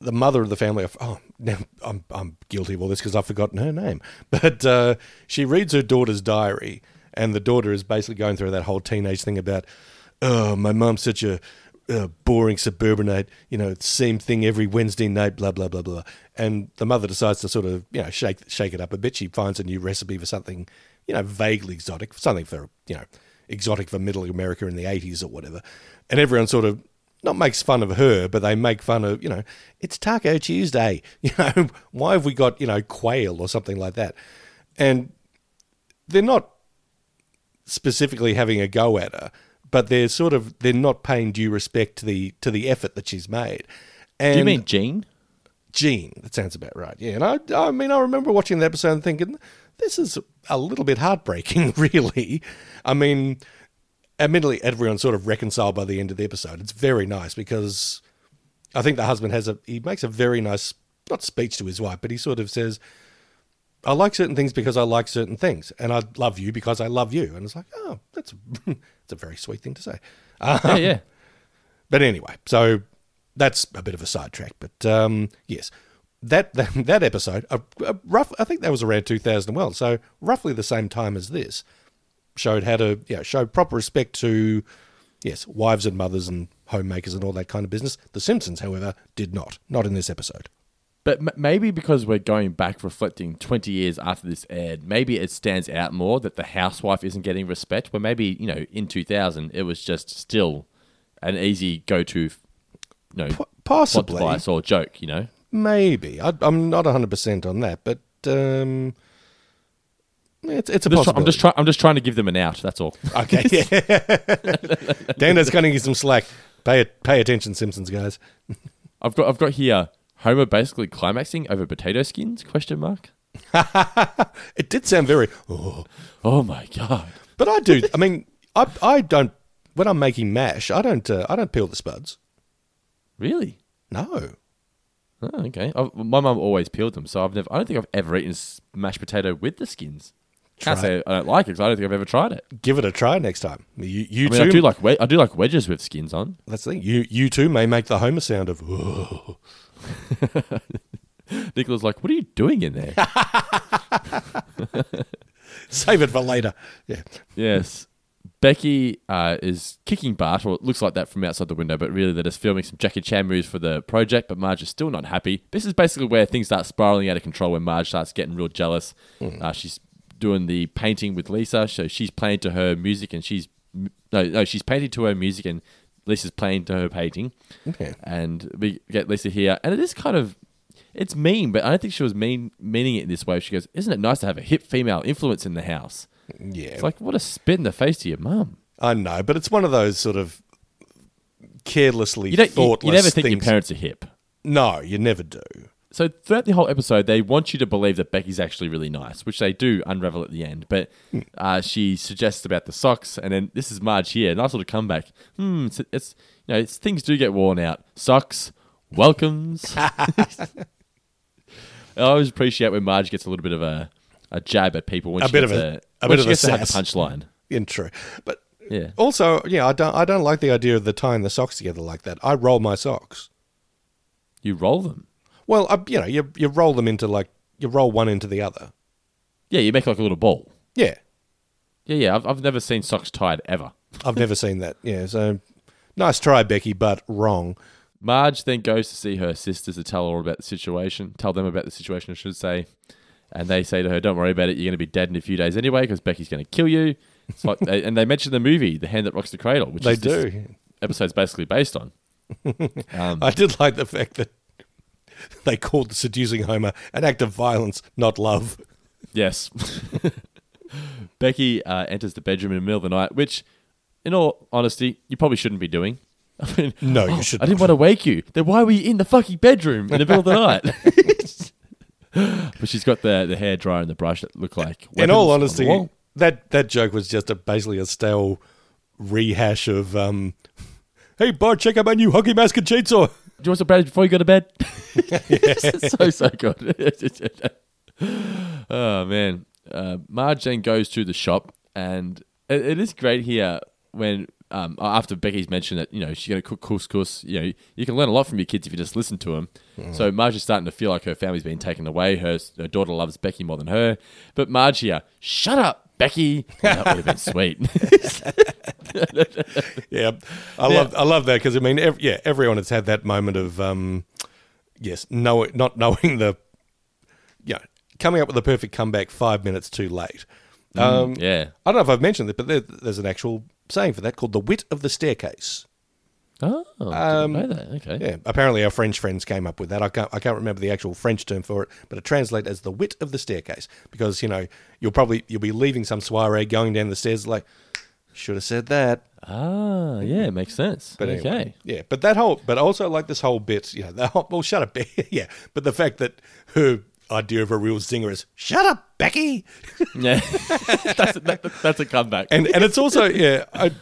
the mother of the family. Oh, now I'm I'm guilty of all this because I've forgotten her name. But uh, she reads her daughter's diary, and the daughter is basically going through that whole teenage thing about, oh, my mom's such a uh, boring suburbanite. You know, same thing every Wednesday night. Blah blah blah blah. And the mother decides to sort of you know shake shake it up a bit. She finds a new recipe for something you know vaguely exotic, something for you know exotic for Middle America in the eighties or whatever. And everyone sort of not makes fun of her, but they make fun of, you know, it's Taco Tuesday. You know, why have we got, you know, quail or something like that? And they're not specifically having a go at her, but they're sort of they're not paying due respect to the to the effort that she's made. And Do you mean Jean? Jean? That sounds about right. Yeah, and I I mean I remember watching the episode and thinking this is a little bit heartbreaking, really. I mean, admittedly, everyone's sort of reconciled by the end of the episode. It's very nice because I think the husband has a he makes a very nice not speech to his wife, but he sort of says, "I like certain things because I like certain things, and I love you because I love you." And it's like, oh, that's it's a very sweet thing to say. Um, Yeah, yeah. But anyway, so that's a bit of a sidetrack. But um, yes, that that, that episode, a, a rough, I think that was around 2000 well, so roughly the same time as this, showed how to yeah show proper respect to yes wives and mothers and homemakers and all that kind of business. The Simpsons, however, did not, not in this episode. But m- maybe because we're going back reflecting 20 years after this aired, maybe it stands out more that the housewife isn't getting respect. But maybe, you know, in 2000, it was just still an easy go to, you know, plot possibly. device or joke, you know? Maybe I, I'm not 100 percent on that, but um, it's it's a I'm just, try- I'm just trying. I'm just trying to give them an out. That's all. Okay, yeah. Dana's cutting you some slack. Pay pay attention, Simpsons guys. I've got. I've got here. Homer basically climaxing over potato skins? Question mark. It did sound very. Oh, Oh my god. but I do. I mean, I I don't. When I'm making mash, I don't. Uh, I don't peel the spuds. Really? No. Oh, okay. i my mum always peeled them, so I've never. I don't think I've ever eaten mashed potato with the skins. Can't say I don't like it because I don't think I've ever tried it. Give it a try next time. You, you I mean, too. I do like we- I do like wedges with skins on. that's the thing. You you too may make the Homer sound of. "Oh." Nicola's like, "What are you doing in there?" Save it for later. Yeah. yes. Becky uh, is kicking Bart, or it looks like that from outside the window, but really they're just filming some Jackie Chan movies for the project, but Marge is still not happy. This is basically where things start spiraling out of control when Marge starts getting real jealous. Uh, she's doing the painting with Lisa, so she's playing to her music and she's. No, no, she's painting to her music and Lisa's playing to her painting. Okay. And we get Lisa here, and it is kind of. It's mean, but I don't think she was mean meaning it in this way. She goes, "Isn't it nice to have a hip female influence in the house?" Yeah. It's like what a spit in the face to your mum. I know, but it's one of those sort of carelessly You don't. You, you never think your parents are hip. No, you never do. So throughout the whole episode, they want you to believe that Becky's actually really nice, which they do unravel at the end. But uh, she suggests about the socks, and then this is Marge here. Nice little comeback. Hmm. It's, it's you know, it's, things do get worn out. Socks, welcomes. I always appreciate when Marge gets a little bit of a, a jab at people when A she bit gets of a- a, a bit she of a gets to have the punchline. In true, but Yeah. also, yeah, I don't. I don't like the idea of the tying the socks together like that. I roll my socks. You roll them. Well, I, you know, you you roll them into like you roll one into the other. Yeah, you make like a little ball. Yeah, Yeah, yeah. I've, I've never seen socks tied ever. I've never seen that. Yeah, so nice try, Becky, but wrong. Marge then goes to see her sisters to tell her about the situation, tell them about the situation, I should say. And they say to her, "Don't worry about it. You're going to be dead in a few days anyway, because Becky's going to kill you." It's like, and they mention the movie, "The Hand That Rocks the Cradle," which They do. episode's basically based on. Um, I did like the fact that they called the seducing Homer an act of violence, not love. Yes. Becky uh, enters the bedroom in the middle of the night, which, in all honesty, you probably shouldn't be doing. I mean, No, you "Oh, should I didn't want to wake you. Then why were you in the fucking bedroom in the middle of the night? but she's got the, the hair dryer and the brush that look like. In all weapons on the honesty, that that joke was just a, basically a stale rehash of, um, "Hey Bart, check out my new hockey mask and chainsaw." Do you want some bread before you go to bed? so so good. oh man, uh, Marge then goes to the shop, and it, it is great here when um, after Becky's mentioned that you know she's going to cook couscous. You know you can learn a lot from your kids if you just listen to them. So Marge is starting to feel like her family's been taken away. Her, her daughter loves Becky more than her, but Marge here, shut up, Becky. Well, that would have been sweet. Yeah, I love I love that because I mean, ev- yeah, everyone has had that moment of, um, yes, know not knowing the, yeah, coming up with the perfect comeback five minutes too late. Um, yeah. I don't know if I've mentioned it, but there, there's an actual saying for that called the wit of the staircase. Oh, Um, didn't know that. Okay. Yeah, apparently our French friends came up with that. I can't, I can't remember the actual French term for it, but it translates as the wit of the staircase because you know you'll probably you'll be leaving some soiree, going down the stairs like should have said that. Ah, yeah, it makes sense. But okay. yeah, but that whole, but also like this whole bit, you know, whole, well, shut up, yeah, but the fact that her idea of a real singer is shut up, Becky, Yeah, that's, that, that's a comeback. and and it's also yeah, I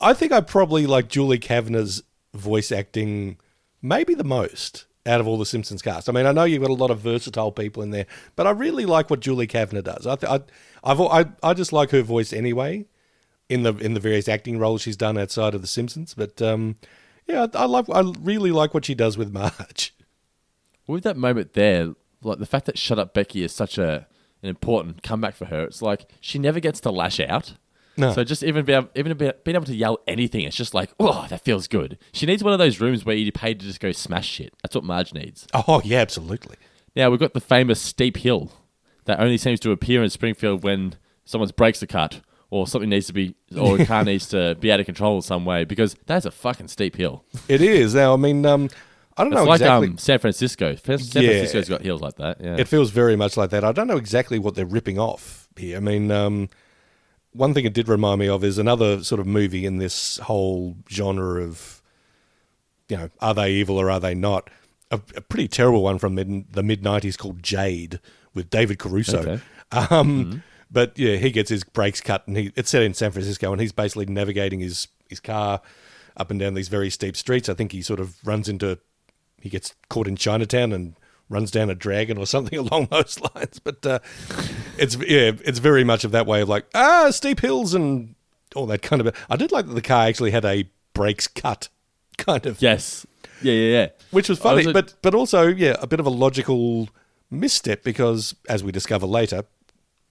I think I probably like Julie Kavner's voice acting maybe the most out of all the Simpsons cast. I mean, I know you've got a lot of versatile people in there, but I really like what Julie Kavner does. I th- I I've I I just like her voice anyway in the in the various acting roles she's done outside of the Simpsons, but um yeah, I, I love I really like what she does with Marge. with that moment there, like the fact that "Shut Up, Becky" is such a an important comeback for her. It's like she never gets to lash out. No. So just even be able, even being able to yell anything, it's just like, oh, that feels good. She needs one of those rooms where you paid to just go smash shit. That's what Marge needs. Oh yeah, absolutely. Now we've got the famous steep hill that only seems to appear in Springfield when someone's breaks are cut or something needs to be or a car needs to be out of control in some way because that's a fucking steep hill. It is now. I mean, um, I don't It's know like exactly. um, San Francisco. San Yeah. Francisco's got hills like that. Yeah. It feels very much like that. I don't know exactly what they're ripping off here. I mean, um, one thing it did remind me of is another sort of movie in this whole genre of, you know, are they evil or are they not? A, a pretty terrible one from mid, the mid '90s called Jade with David Caruso. Okay. Um, But yeah, he gets his brakes cut, and he it's set in San Francisco, and he's basically navigating his his car up and down these very steep streets. I think he sort of runs into he gets caught in Chinatown and runs down a dragon or something along those lines. But uh, it's yeah, it's very much of that way of like ah steep hills and all that kind of. I did like that the car actually had a brakes cut, kind of. Yes. Yeah, yeah, yeah. Which was funny, was but but also yeah, a bit of a logical misstep because as we discover later,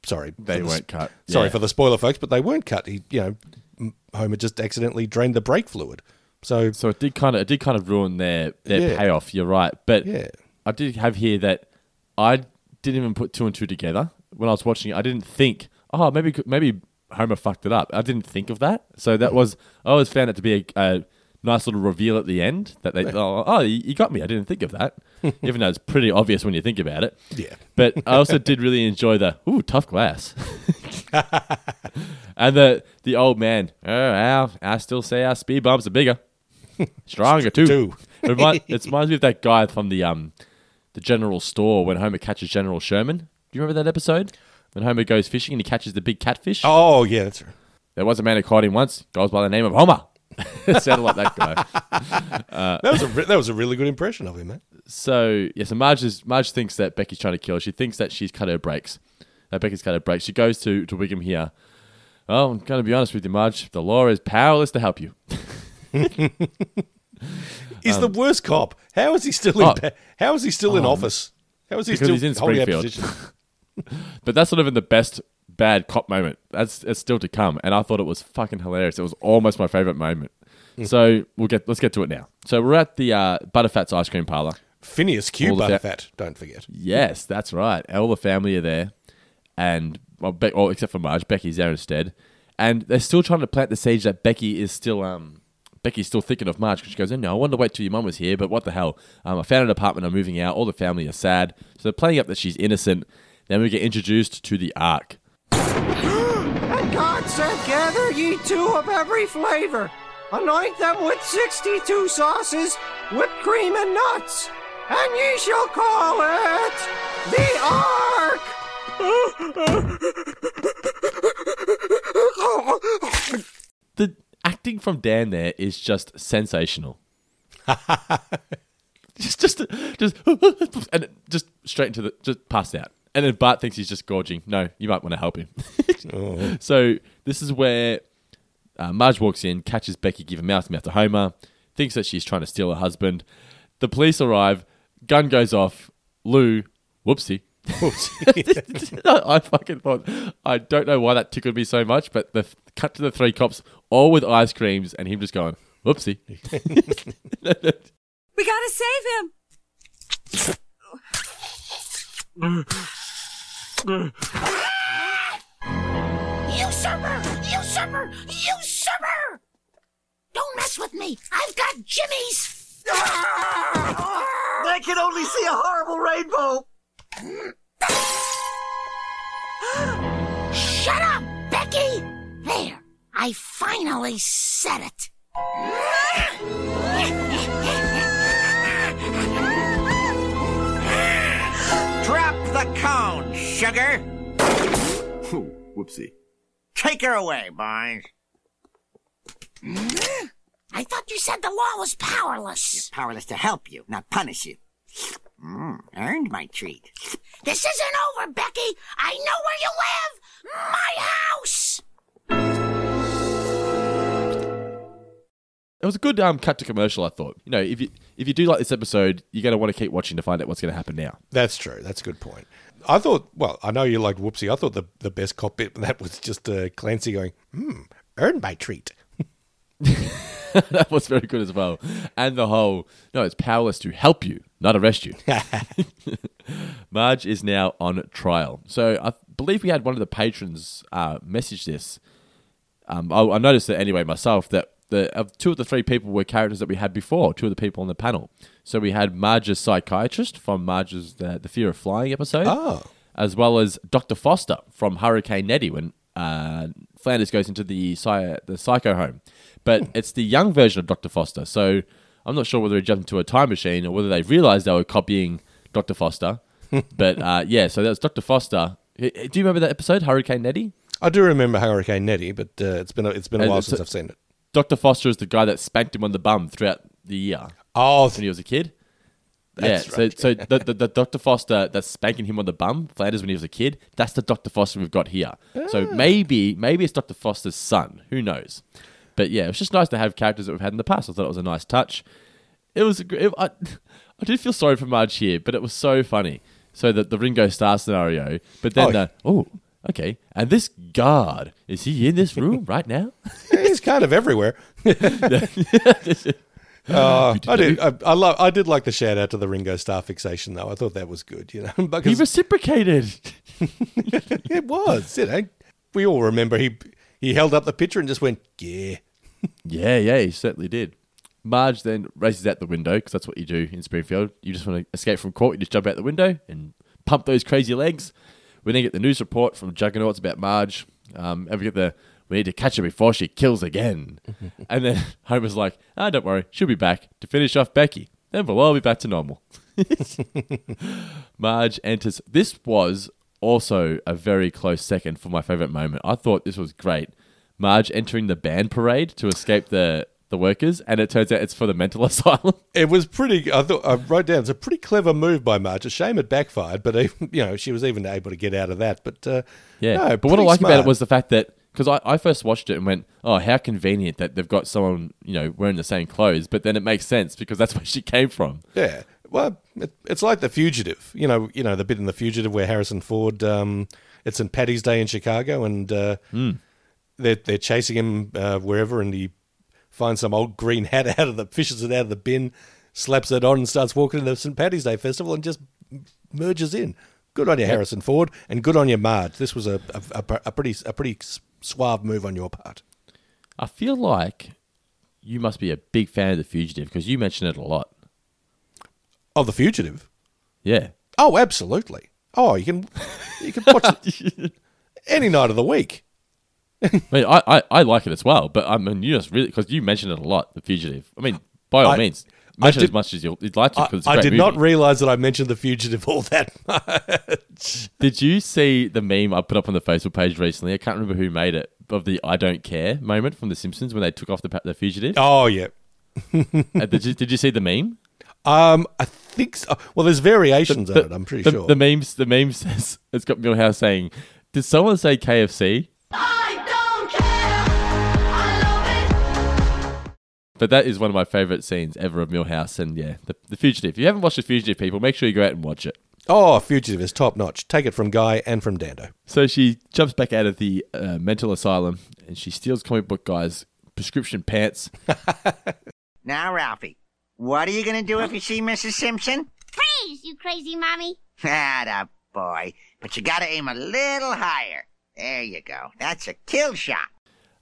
sorry, They weren't cut. Sorry Yeah. for the spoiler, folks, but they weren't cut. He, you know, Homer just accidentally drained the brake fluid. So So it did kind of it did kind of ruin their their Yeah. payoff. You're right, but Yeah. I did have here that I didn't even put two and two together when I was watching it. I didn't think, oh, maybe maybe Homer fucked it up. I didn't think of that. So that was I always found it to be a, a nice little reveal at the end that they oh, oh you got me. I didn't think of that, even though it's pretty obvious when you think about it. Yeah. But I also did really enjoy the ooh tough glass. And the the old man, oh, Al, I still say our speed bumps are bigger, stronger too. It, remind, it reminds me of that guy from the um the general store when Homer catches General Sherman. Do you remember that episode when Homer goes fishing and he catches the big catfish? oh yeah, that's right. There was a man who caught him once. Goes by the name of Homer. sounded like that guy. That was a re- that was a really good impression of him, man. So yes, and Marge is, Marge thinks that Becky's trying to kill her. She thinks that she's cut her brakes. That Becky's cut her brakes. She goes to to Wiggum here. Oh, I'm going to be honest with you, Marge. The law is powerless to help you. He's the worst cop. How is he still in? Um, Oh. how is he still in Oh. office? How is he still he's in Springfield. But that's not even the best bad cop moment. That's it's still to come, and I thought it was fucking hilarious. It was almost my favorite moment. So we'll get let's get to it now. So we're at the uh, Butterfat's ice cream parlor. Phineas Q All the fa- Butterfat. Don't forget. Yes, that's right. All the family are there, and well, Be- well, except for Marge, Becky's there instead, and they're still trying to plant the seed that Becky is still um Becky's still thinking of Marge because she goes, "Oh no, I wanted to wait till your mum was here, but what the hell? Um, I found an apartment. I'm moving out. All the family are sad, so they're playing up that she's innocent. Then we get introduced to the Ark. And God said, Gather ye two of every flavor, anoint them with sixty-two sauces, whipped cream and nuts, and ye shall call it the Ark. The acting from Dan there is just sensational. just, just, just, and just straight into the, just passed out. And then Bart thinks he's just gorging. No, you might want to help him. So this is where uh, Marge walks in, catches Becky giving mouth to mouth to Homer, thinks that she's trying to steal her husband. The police arrive, gun goes off. Lou, whoopsie. I fucking thought I don't know why that tickled me so much, but the cut to the three cops, all with ice creams, and him just going, "Whoopsie." We gotta save him. Usurper! Usurper! Usurper! Don't mess mess with me. I've got Jimmy's. They can only see a horrible rainbow. Shut up, Becky! There, I finally said it. Drop the cone, sugar. Whoopsie. Take her away, boys. I thought you said the law was powerless. Powerless to help you, not punish you. Mm, earned my treat. This isn't over, Becky. I know where you live. My house. Was a good um, cut to commercial. I thought. You know, if you if you do like this episode, you're going to want to keep watching to find out what's going to happen now. That's true. That's a good point. I thought, well, I know you liked Whoopsie. I thought the, the best cop bit that was just uh, Clancy going, hmm, earned my treat. that was very good as well. And the whole no, it's powerless to help you, not arrest you. Marge is now on trial. So I believe we had one of the patrons uh, message this. Um, I, I noticed it anyway myself that the of two of the three people were characters that we had before. Two of the people on the panel. So we had Marge's psychiatrist from Marge's the, the Fear of Flying episode, Oh. as well as Doctor Foster from Hurricane Neddy when uh, Flanders goes into the psy- the psycho home. But it's the young version of Doctor Foster. So I'm not sure whether he jumped into a time machine or whether they realized they were copying Doctor Foster. but uh, yeah, so that was Doctor Foster. Do you remember that episode, Hurricane Neddy? I do remember Hurricane Neddy, but uh, it's been a, it's been a while it's since I've seen it. Dr. Foster is the guy that spanked him on the bum throughout the year. Oh, when he was a kid. That's yeah, so so the, the, the Dr. Foster that's spanking him on the bum, Flanders when he was a kid, that's the Dr. Foster we've got here. So ah. maybe maybe it's Dr. Foster's son. Who knows? But yeah, it was just nice to have characters that we've had in the past. I thought it was a nice touch. It was it, I, I did feel sorry for Marge here, but it was so funny. So that the Ringo Starr scenario, but then Oh, the oh okay, and this God is he in this room right now? He's kind of everywhere. Uh, I did. I, I love. I did like the shout out to the Ringo Starr fixation, though. I thought that was good. You know, he reciprocated. it was. You know, we all remember he he held up the picture and just went, "Yeah." Yeah, yeah, he certainly did. Marge then races out the window because that's what you do in Springfield. You just want to escape from court. You just jump out the window and pump those crazy legs. We then get the news report from Juggernauts about Marge. Um, and we get the we need to catch her before she kills again. and then Homer's like, "Ah, don't worry, she'll be back to finish off Becky. Then we'll all be back to normal." Marge enters. This was also a very close second for my favorite moment. I thought this was great. Marge entering the band parade to escape the the workers, and it turns out it's for the mental asylum. It was pretty. I thought I wrote down. It's a pretty clever move by Marge. A shame it backfired, but uh, you know she was even able to get out of that. But uh, Yeah, no, but what I like about it was the fact that because I, I first watched it and went, oh, how convenient that they've got someone you know wearing the same clothes. But then it makes sense because that's where she came from. Yeah. Well, it, it's like the fugitive. You know, you know the bit in the fugitive where Harrison Ford. Um, it's in Patty's Day in Chicago, and uh, they're they're chasing him uh, wherever, and he finds some old green hat out of the fishes it out of the bin, slaps it on, and starts walking to the St. Patty's Day festival, and just merges in. Good on you, Harrison Ford, and good on you, Marge. This was a a, a, a pretty a pretty suave move on your part. I feel like you must be a big fan of the fugitive because you mention it a lot. Oh, the fugitive. Yeah. Oh, absolutely. Oh, you can you can watch it any night of the week. I mean, I, I, I like it as well, but I mean, you just really because you mentioned it a lot. The fugitive. I mean, by all I- means, I mention did- as much as you'll- you'd like to. I, Because it's a I did movie. not realize that I mentioned the fugitive all that much. Did you see the meme I put up on the Facebook page recently? I can't remember who made it of the "I don't care" moment from The Simpsons when they took off the the fugitive. Oh yeah. Uh, did you did you see the meme? Um, I think so. Well, there's variations The- on it. I'm pretty the, sure. the memes the meme says it's got Milhouse saying, "Did someone say KFC?" But that is one of my favorite scenes ever of Milhouse, and yeah, the, the fugitive. If you haven't watched the fugitive, people, make sure you go out and watch it. oh, fugitive is top notch. Take it from Guy and from Dando. So she jumps back out of the uh, mental asylum and she steals comic book guy's prescription pants. Now, Ralphie, what are you going to do if you see Mrs. Simpson? Freeze, you crazy mommy. Atta boy. But you got to aim a little higher. There you go. That's a kill shot.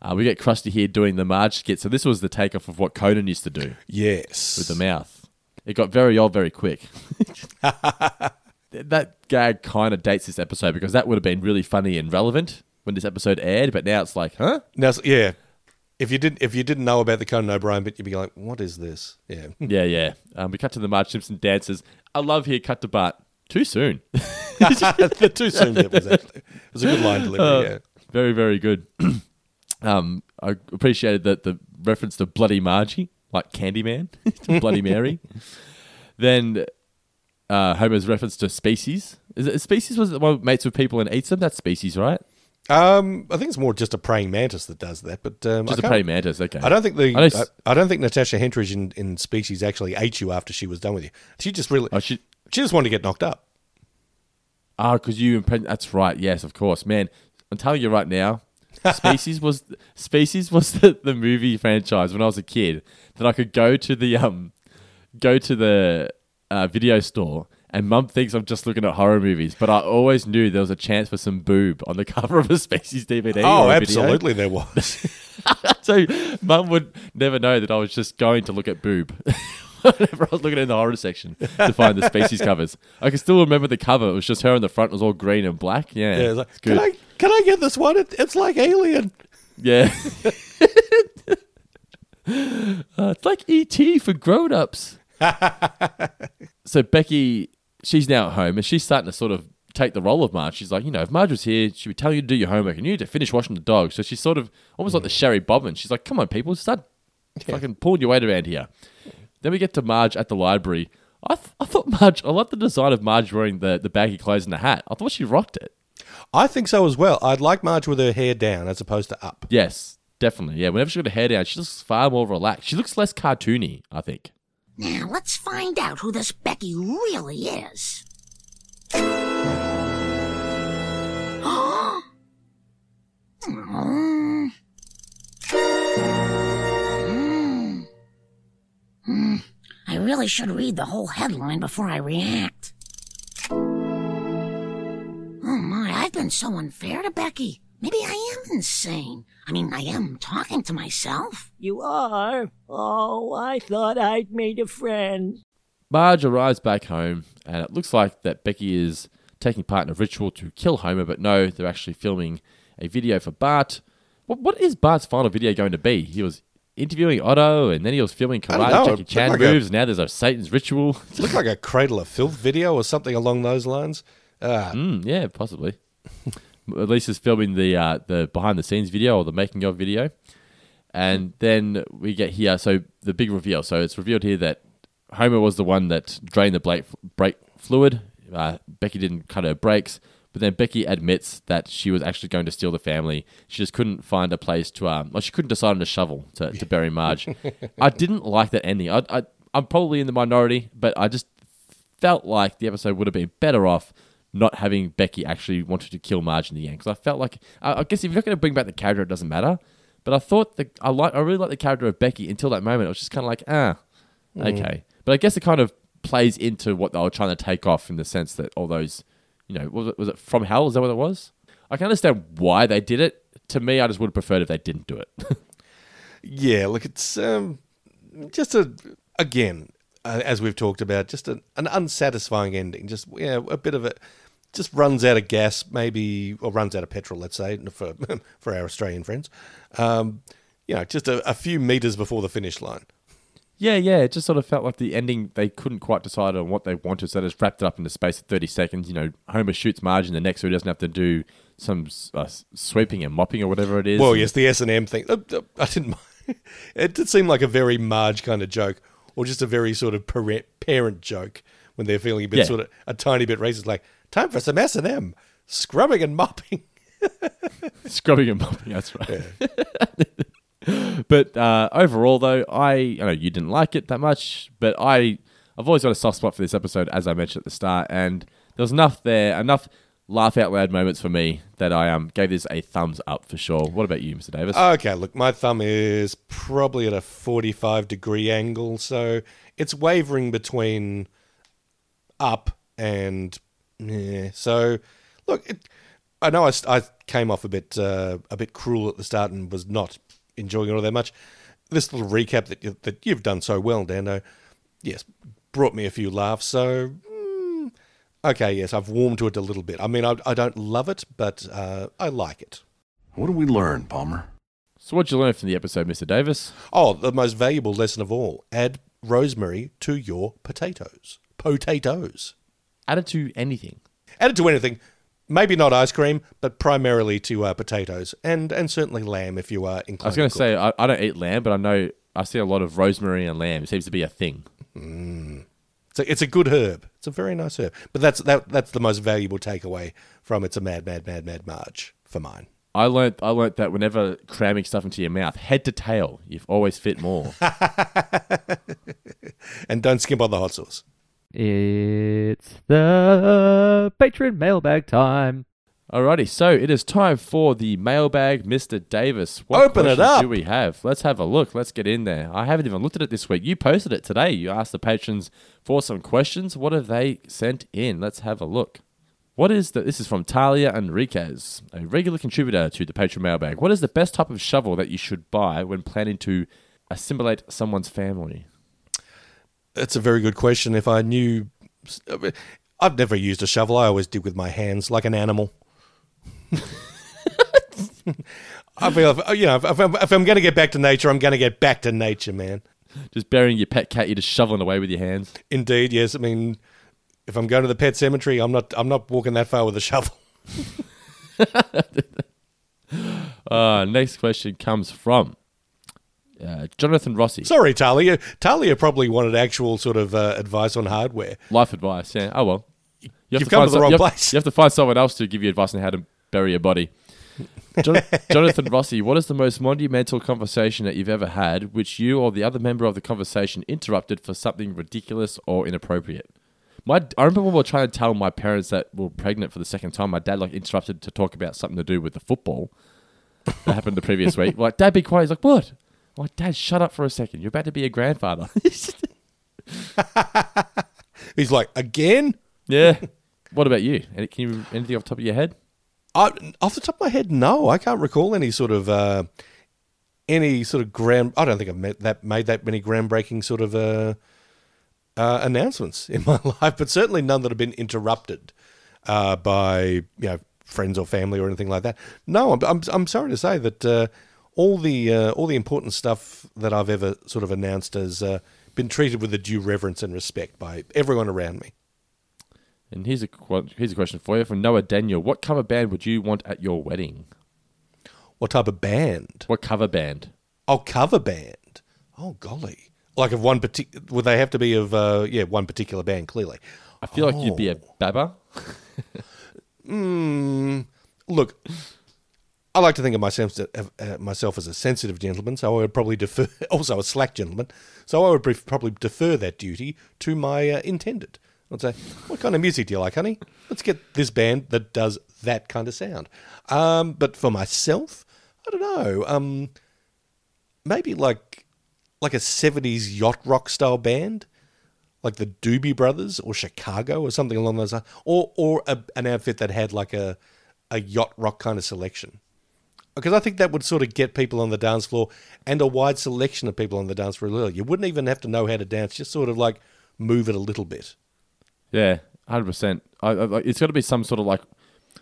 Uh, we get Krusty here doing the Marge skit. So this was the takeoff of what Conan used to do Yes. with the mouth. It got very old very quick. that gag kind of dates this episode because that would have been really funny and relevant when this episode aired, but now it's like, huh? Now, yeah. If you didn't, if you didn't know about the Conan O'Brien bit, you'd be like, "What is this?" Yeah. Yeah, yeah. Um, we cut to the Marge Simpson dances. I love here. Cut to Bart. Too soon. the too soon bit was actually it was a good line delivery. Uh, yeah. Very, very good. um, I appreciated that the reference to Bloody Margie, like Candyman, to Bloody Mary. then uh, Homer's reference to species. Is it species? Was it one mates with people and eats them? That's species, right? Um, I think it's more just a praying mantis that does that, but um, Just I a praying mantis. Okay. I don't think the I know I, I don't think Natasha Henstridge in, in Species actually ate you after she was done with you. She just really Oh, she she just wanted to get knocked up. Ah, because you impreg- That's right. Yes, of course, man. I'm telling you right now. Species was Species was the, the movie franchise when I was a kid that I could go to the um go to the uh, video store and mum thinks I'm just looking at horror movies, but I always knew there was a chance for some boob on the cover of a Species DVD. Oh, or a video. absolutely, there was. so mum would never know that I was just going to look at boob. Whenever I was looking in the horror section to find the species covers, I can still remember the cover. It was just her in the front. It was all green and black. Yeah, yeah, it's like, it's can I can I get this one? It, it's like Alien. Yeah. Uh, it's like ET for grown-ups. so Becky, she's now at home and she's starting to sort of take the role of Marge. She's like, you know, if Marge was here, she'd be telling you to do your homework and you need to finish washing the dog. So she's sort of almost like the Shary Bobbin. She's like, come on, people, start fucking pulling your weight around here. Then we get to Marge at the library. I, th- I thought Marge, I like the design of Marge wearing the, the baggy clothes and the hat. I thought she rocked it. I think so as well. I'd like Marge with her hair down as opposed to up. Yes, definitely. Yeah, whenever she got her hair down, she looks far more relaxed. She looks less cartoony, I think. Now let's find out who this Becky really is. Hmm. Hmm. I really should read the whole headline before I react. Oh my, I've been so unfair to Becky. Maybe I am insane. I mean, I am talking to myself. You are? Oh, I thought I'd made a friend. Marge arrives back home, and it looks like that Becky is taking part in a ritual to kill Homer, but no, they're actually filming a video for Bart. What, what is Bart's final video going to be? He was interviewing Otto, and then he was filming karate know, Jackie Chan like a- moves. now there's a Satan's ritual. Looked like a Cradle of Filth video or something along those lines. Uh, Mm, yeah, possibly. At least is filming the uh, the behind the scenes video or the making of video, and then we get here. So the big reveal. So it's revealed here that Homer was the one that drained the brake, brake fluid. Uh, Becky didn't cut her brakes, but then Becky admits that she was actually going to steal the family. She just couldn't find a place to. Um, well, she couldn't decide on a shovel to, to bury Marge. I didn't like that ending. I, I I'm probably in the minority, but I just felt like the episode would have been better off not having Becky actually wanted to kill Marge in the end. Because I felt like, I, I guess if you're not going to bring back the character, it doesn't matter. But I thought that I like, I really like the character of Becky until that moment. It was just kind of like, ah, Mm. okay. But I guess it kind of plays into what they were trying to take off in the sense that all those, you know, was it, was it from hell? Is that what it was? I can understand why they did it. To me, I just would have preferred if they didn't do it. Yeah, look, it's um, just a again, uh, as we've talked about, just a, an unsatisfying ending. Just yeah, a bit of it. Just runs out of gas, maybe, or runs out of petrol. Let's say for for our Australian friends. Um, you know, just a, a few meters before the finish line. Yeah, yeah. It just sort of felt like the ending, they couldn't quite decide on what they wanted, so they just wrapped it up in the space of 30 seconds. You know, Homer shoots Marge in the neck so he doesn't have to do some uh, sweeping and mopping or whatever it is. Well, yes, the S and M thing. Uh, uh, I didn't. mind. It did seem like a very Marge kind of joke, or just a very sort of parent, joke when they're feeling a bit Yeah. sort of a tiny bit racist. Like time for some S and M, scrubbing and mopping. Scrubbing and mopping, that's right. but uh, overall, though, I, I know you didn't like it that much, but I, I've always got a soft spot for this episode, as I mentioned at the start, and there was enough there, enough laugh out loud moments for me that I um gave this a thumbs up for sure. What about you, Mr. Davis? Okay, look, my thumb is probably at a forty-five degree angle, so it's wavering between up and yeah. So, look, it, I know I, I, came off a bit uh, a bit cruel at the start and was not enjoying it all that much. This little recap that you, that you've done so well, Dando, yes, brought me a few laughs. So, mm, okay, yes, I've warmed to it a little bit. I mean, I, I don't love it, but uh, I like it. What did we learn, Palmer? So, what'd you learn from the episode, Mr. Davis? Oh, the most valuable lesson of all: add rosemary to your potatoes. Potatoes. Add it to anything. Add it to anything. Maybe not ice cream, but primarily to uh, potatoes and and certainly lamb if you are inclined. I was going to say I, I don't eat lamb, but I know I see a lot of rosemary and lamb. It seems to be a thing. Mm. It's a, it's a good herb. It's a very nice herb. But that's that that's the most valuable takeaway from it's a mad mad mad mad Marge for mine. I learnt I learnt that whenever cramming stuff into your mouth, head to tail, you've always fit more. and don't skimp on the hot sauce. It's the patron mailbag time. Alrighty, so it is time for the mailbag, Mr. Davis. What Open it questions up. Do we have? Let's have a look. Let's get in there. I haven't even looked at it this week. You posted it today. You asked the patrons for some questions. What have they sent in? Let's have a look. What is the? This is from Talia Enriquez, a regular contributor to the Patron Mailbag. What is the best type of shovel that you should buy when planning to assimilate someone's family? That's a very good question. If I knew, I've never used a shovel. I always dig with my hands like an animal. I feel, you know, if, I'm, if I'm going to get back to nature, I'm going to get back to nature, man. Just burying your pet cat, you're just shoveling away with your hands. Indeed, yes. I mean, if I'm going to the pet cemetery, I'm not. I'm not walking that far with a shovel. Uh, next question comes from uh, Jonathan Rossi. Sorry, Talia. Talia probably wanted actual sort of uh, advice on hardware. Life advice, yeah. Oh well. You have You've come to the wrong you have- place. You have to find someone else to give you advice on how to bury a body. Jon- Jonathan Rossi, what is the most monumental conversation that you've ever had, which you or the other member of the conversation interrupted for something ridiculous or inappropriate? My, I remember when we were trying to tell my parents that we were pregnant for the second time. My dad like interrupted to talk about something to do with the football that happened the previous week. Like, Dad, be quiet. He's like, what? Like, Dad, shut up for a second. You're about to be a grandfather. He's like, again? yeah. What about you? Any, can you anything off the top of your head? I, off the top of my head, no, I can't recall any sort of uh, any sort of grand. I don't think I've made that made that many groundbreaking sort of uh, uh, announcements in my life, but certainly none that have been interrupted uh, by you know friends or family or anything like that. No, I'm I'm, I'm sorry to say that uh, all the uh, all the important stuff that I've ever sort of announced has uh, been treated with a due reverence and respect by everyone around me. And here's a qu- here's a question for you from Noah Daniel. What cover band would you want at your wedding? What type of band? What cover band? Oh, cover band. Oh, golly. Like of one particular, would they have to be of, uh, yeah, one particular band, clearly? I feel like you'd be a Baba. Mm, look, I like to think of myself, uh, myself as a sensitive gentleman, so I would probably defer, also a slack gentleman, so I would pref- probably defer that duty to my uh, intended. I'd say, what kind of music do you like, honey? Let's get this band that does that kind of sound. Um, but for myself, I don't know. Um, maybe like like a seventies yacht rock style band, like the Doobie Brothers or Chicago or something along those lines, or or a, an outfit that had like a a yacht rock kind of selection. Because I think that would sort of get people on the dance floor and a wide selection of people on the dance floor. You wouldn't even have to know how to dance; just sort of like move it a little bit. Yeah, hundred percent. It's got to be some sort of like.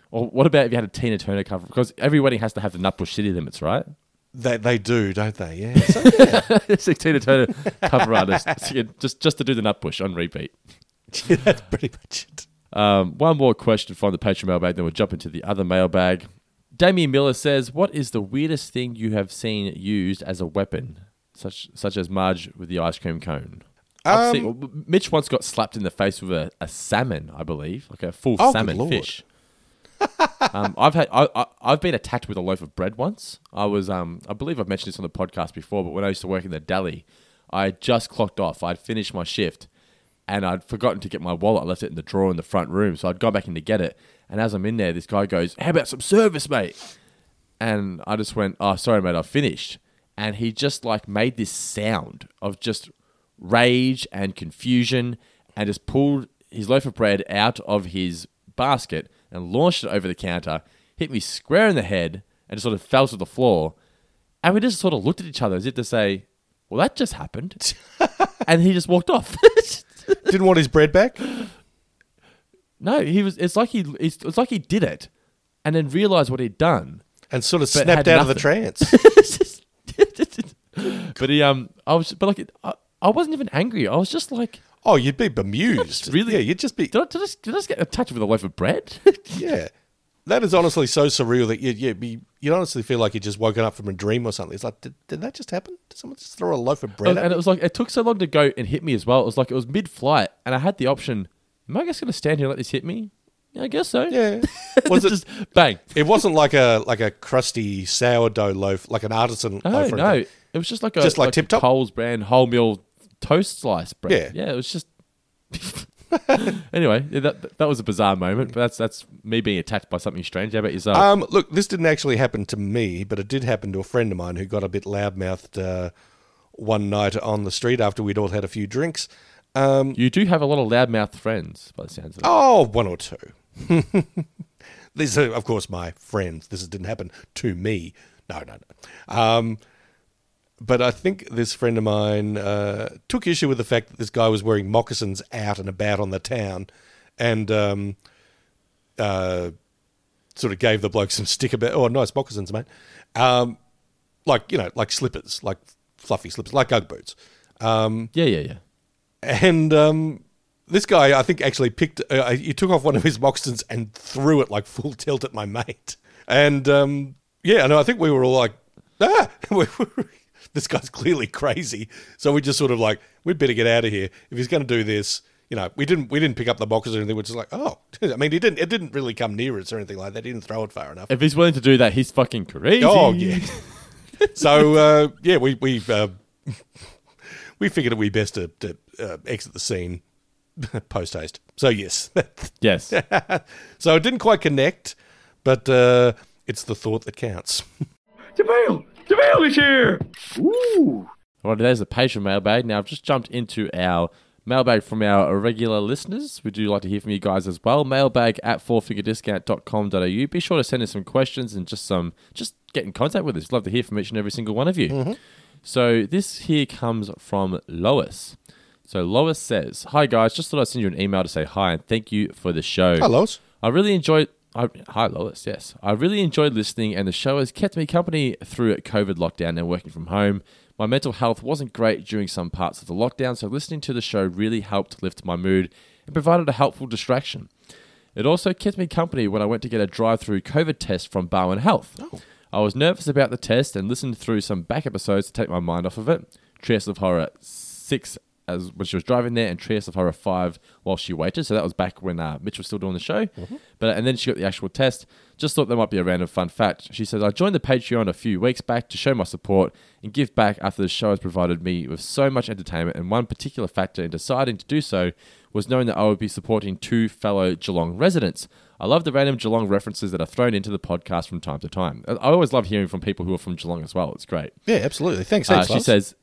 Or what about if you had a Tina Turner cover? Because every wedding has to have the Nutbush City Limits, right? They they do, don't they? Yeah. So, yeah. it's a Tina Turner cover artist, just just to do the Nutbush on repeat. Yeah, that's pretty much it. Um, one more question from the Patreon mailbag, then we'll jump into the other mailbag. Damien Miller says, "What is the weirdest thing you have seen used as a weapon, such such as Marge with the ice cream cone?" Um, seen, Mitch once got slapped in the face with a, a salmon, I believe, like a full Oh, salmon fish. um, I've had I, I, I've been attacked with a loaf of bread once. I was um I believe I've mentioned this on the podcast before, but when I used to work in the deli, I had just clocked off. I'd finished my shift, and I'd forgotten to get my wallet. I left it in the drawer in the front room, so I'd gone back in to get it. And as I'm in there, this guy goes, "How about some service, mate?" And I just went, "Oh, sorry, mate, I've finished." And he just like made this sound of just rage and confusion, and just pulled his loaf of bread out of his basket and launched it over the counter, hit me square in the head, and just sort of fell to the floor. And we just sort of looked at each other as if to say, "Well, that just happened," and he just walked off. Didn't want his bread back. no, he was. It's like he. It's, it's like he did it, and then realized what he'd done, and sort of snapped out of the trance. but he um, I was, but like, I, I wasn't even angry. I was just like, oh, you'd be bemused. really? Yeah, you'd just be. Did I, did I, did I just get a touch with a loaf of bread? yeah. That is honestly so surreal that you'd, you'd, be, you'd honestly feel like you'd just woken up from a dream or something. It's like, did, did that just happen? Did someone just throw a loaf of bread and, at and it was like it took so long to go and hit me as well. It was like it was mid-flight, and I had the option. Am I just going to stand here and let this hit me? Yeah, I guess so. Yeah. Was it just bang? It wasn't like a like a crusty sourdough loaf, like an artisan No, loaf. no, anything. it was just like a Just like a Tip Top? Coles brand wholemeal toast slice bread. Yeah. yeah, it was just. anyway, that that was a bizarre moment, but that's that's me being attacked by something strange. How about yourself? Um, look, this didn't actually happen to me, but it did happen to a friend of mine who got a bit loudmouthed uh, one night on the street after we'd all had a few drinks. Um, you do have a lot of loudmouth friends, by the sounds of it. Oh, one or two. These are, of course, my friends. This didn't happen to me. No, no, no. Um, but I think this friend of mine uh, took issue with the fact that this guy was wearing moccasins out and about on the town, and um, uh, sort of gave the bloke some stick about. Oh, nice moccasins, mate. Um, like you know, like slippers, like fluffy slippers, like UGG boots. Um, yeah, yeah, yeah. And um, this guy, I think, actually picked. Uh, he took off one of his moccasins and threw it like full tilt at my mate. And um, yeah, and I think we were all like, ah, this guy's clearly crazy. So we just sort of like, we'd better get out of here if he's going to do this. You know, we didn't we didn't pick up the moccasins or anything. We're just like, oh, I mean, he didn't. It didn't really come near us or anything like that. He didn't throw it far enough. If he's willing to do that, he's fucking crazy. Oh yeah. so uh, yeah, we we uh, we figured it would be best to, to uh, exit the scene post haste. So yes, yes. so it didn't quite connect, but uh, it's the thought that counts. JaVale! JaVale is here! Ooh. Well, there's the patient mailbag. Now, I've just jumped into our mailbag from our regular listeners. We do like to hear from you guys as well. Mailbag at fourfingerdiscount.com.au. Be sure to send us some questions and just some, just get in contact with us. Love to hear from each and every single one of you. Mhm. So this here comes from Lois. So Lois says, "Hi guys, just thought I'd send you an email to say hi and thank you for the show. Hi, Lois. I really enjoyed. I, hi Lois. Yes, I really enjoyed listening, and the show has kept me company through a COVID lockdown and working from home. My mental health wasn't great during some parts of the lockdown, so listening to the show really helped lift my mood and provided a helpful distraction. It also kept me company when I went to get a drive-through COVID test from Barwon Health. Oh. I was nervous about the test and listened through some back episodes to take my mind off of it. Treehouse of Horror 6 as when she was driving there and Treehouse of Horror 5 while she waited. So that was back when uh, Mitch was still doing the show. But And then she got the actual test. Just thought there might be a random fun fact. She says, I joined the Patreon a few weeks back to show my support and give back after the show has provided me with so much entertainment. And one particular factor in deciding to do so was knowing that I would be supporting two fellow Geelong residents. I love the random Geelong references that are thrown into the podcast from time to time. I always love hearing from people who are from Geelong as well. It's great. Yeah, absolutely. Thanks. Uh, she says,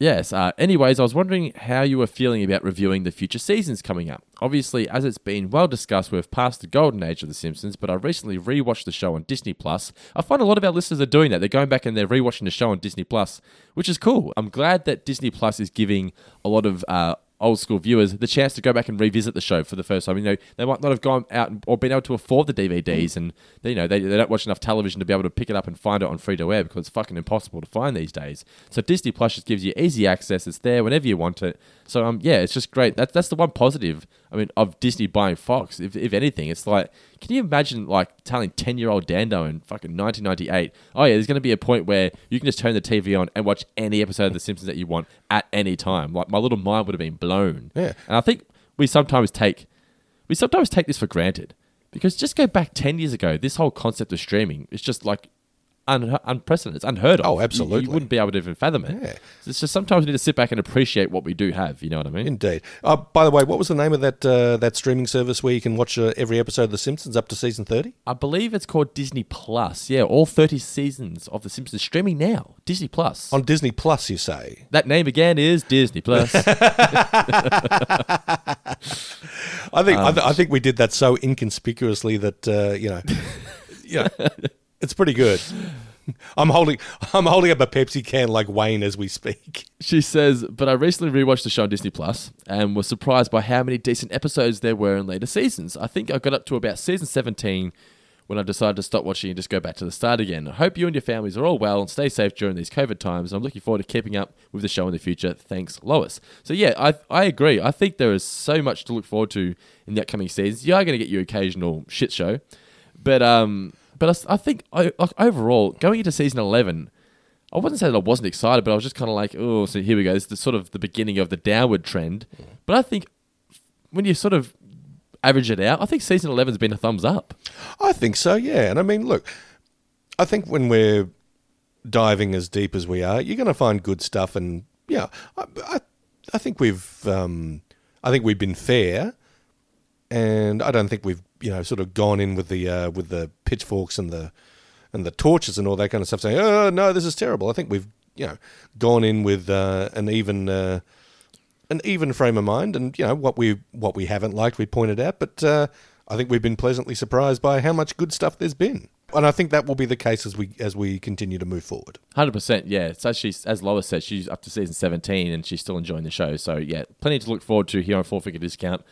Yes. Uh, anyways, I was wondering how you were feeling about reviewing the future seasons coming up. Obviously, as it's been well discussed, we've passed the golden age of The Simpsons, but I recently rewatched the show on Disney Plus. I find a lot of our listeners are doing that. They're going back and they're rewatching the show on Disney Plus, which is cool. I'm glad that Disney Plus is giving a lot of uh, old school viewers the chance to go back and revisit the show for the first time. You know, they might not have gone out or been able to afford the DVDs, and they, you know they, they don't watch enough television to be able to pick it up and find it on free to air because it's fucking impossible to find these days. So Disney Plus just gives you easy access. It's there whenever you want it. So um yeah, it's just great. That's that's the one positive. I mean, of Disney buying Fox. If if anything, it's like, can you imagine like telling ten year old Dando in fucking 1998, oh yeah, there's going to be a point where you can just turn the TV on and watch any episode of The Simpsons that you want at any time. Like my little mind would have been blown. Yeah. And I think we sometimes take we sometimes take this for granted because just go back 10 years ago this whole concept of streaming is just like un- unprecedented it's unheard of Oh, absolutely. you, wouldn't be able to even fathom it Yeah. It's just sometimes we need to sit back and appreciate what we do have you know what i mean Indeed. Uh, by the way, what was the name of that uh, that streaming service where you can watch uh, every episode of The Simpsons up to season thirty? i believe it's called disney plus yeah all 30 seasons of the simpsons streaming now disney plus On Disney Plus, you say? that name again is disney plus I think I, Um, th- I think we did that so inconspicuously that uh, you know yeah, it's pretty good. I'm holding I'm holding up a Pepsi can like Wayne as we speak. She says, but I recently rewatched the show on Disney Plus and was surprised by how many decent episodes there were in later seasons. I think I got up to about season 17 when I decided to stop watching and just go back to the start again. I hope you and your families are all well and stay safe during these COVID times. I'm looking forward to keeping up with the show in the future. Thanks, Lois. So yeah, I I agree. I think there is so much to look forward to in the upcoming seasons. You are going to get your occasional shit show, but um, but I think I, like overall going into season eleven. I wouldn't say that I wasn't excited, but I was just kind of like, oh, so here we go. This is the sort of the beginning of the downward trend. But I think when you sort of average it out, I think season 11's been a thumbs up. I think so, yeah. And I mean, look, I think when we're diving as deep as we are, you're going to find good stuff. And yeah, I, I, I think we've, um, I think we've been fair, and I don't think we've, you know, sort of gone in with the uh, with the pitchforks and the and the torches and all that kind of stuff, saying, "Oh no, this is terrible." I think we've, you know, gone in with uh, an even. Uh, an even frame of mind, and you know what we what we haven't liked, we pointed out. But uh, I think we've been pleasantly surprised by how much good stuff there's been, and I think that will be the case as we as we continue to move forward. Hundred percent, yeah. So she's as Lois said, she's up to season seventeen and she's still enjoying the show. So yeah, plenty to look forward to here on Four Finger Discount.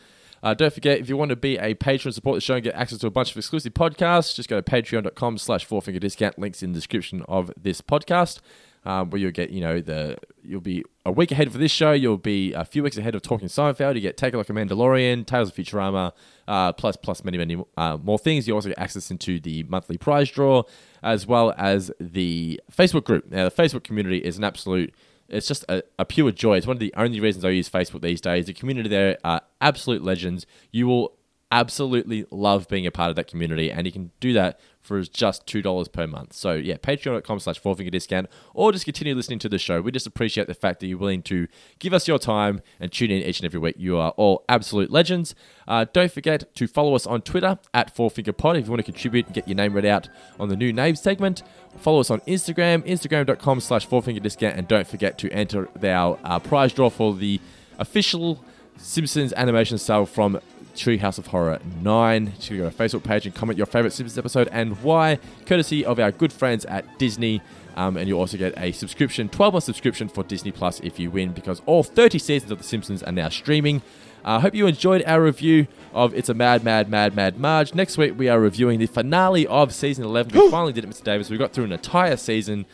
Uh, don't forget, if you want to be a patron, support the show, and get access to a bunch of exclusive podcasts, just go to patreon.com slash four finger discount. Links in the description of this podcast. Um, where you'll get, you know, the you'll be a week ahead for this show. You'll be a few weeks ahead of Talking Seinfeld. You get Take a Look at Mandalorian, Tales of Futurama, uh, plus plus many many uh, more things. You also get access into the monthly prize draw, as well as the Facebook group. Now, the Facebook community is an absolute it's just a, a pure joy. It's one of the only reasons I use Facebook these days. The community there are absolute legends. You will absolutely love being a part of that community, and you can do that for just two dollars per month. So yeah, patreon.com slash four finger discount, or just continue listening to the show. We just appreciate the fact that you're willing to give us your time and tune in each and every week. You are all absolute legends. Uh, don't forget to follow us on Twitter at Four Finger Pod if you want to contribute and get your name read out on the new name segment. Follow us on Instagram, instagram.com slash four finger discount, and don't forget to enter our uh, prize draw for the official Simpsons animation style from Treehouse of Horror 9. Just go to our Facebook page and comment your favorite Simpsons episode and why, courtesy of our good friends at Disney. Um, and you'll also get a subscription, 12 month subscription for Disney Plus if you win, because all 30 seasons of The Simpsons are now streaming. I uh, hope you enjoyed our review of It's a Mad, Mad, Mad, Mad Marge. Next week, we are reviewing the finale of season 11. We finally did it, Mr. Davis. We got through an entire season.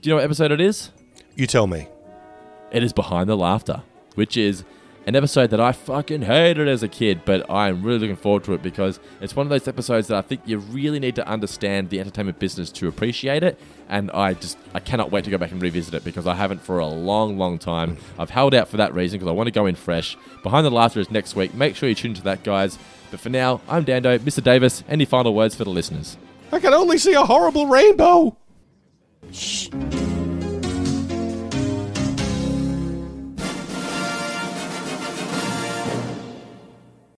Do you know what episode it is? You tell me. It is Behind the Laughter, which is an episode that I fucking hated as a kid, but I'm really looking forward to it because it's one of those episodes that I think you really need to understand the entertainment business to appreciate it. And I just I cannot wait to go back and revisit it because I haven't for a long, long time. I've held out for that reason because I want to go in fresh. Behind the Laughter is next week. Make sure you tune into that, guys. But for now, I'm Dando, Mr. Davis. Any final words for the listeners? I can only see a horrible rainbow. Shh.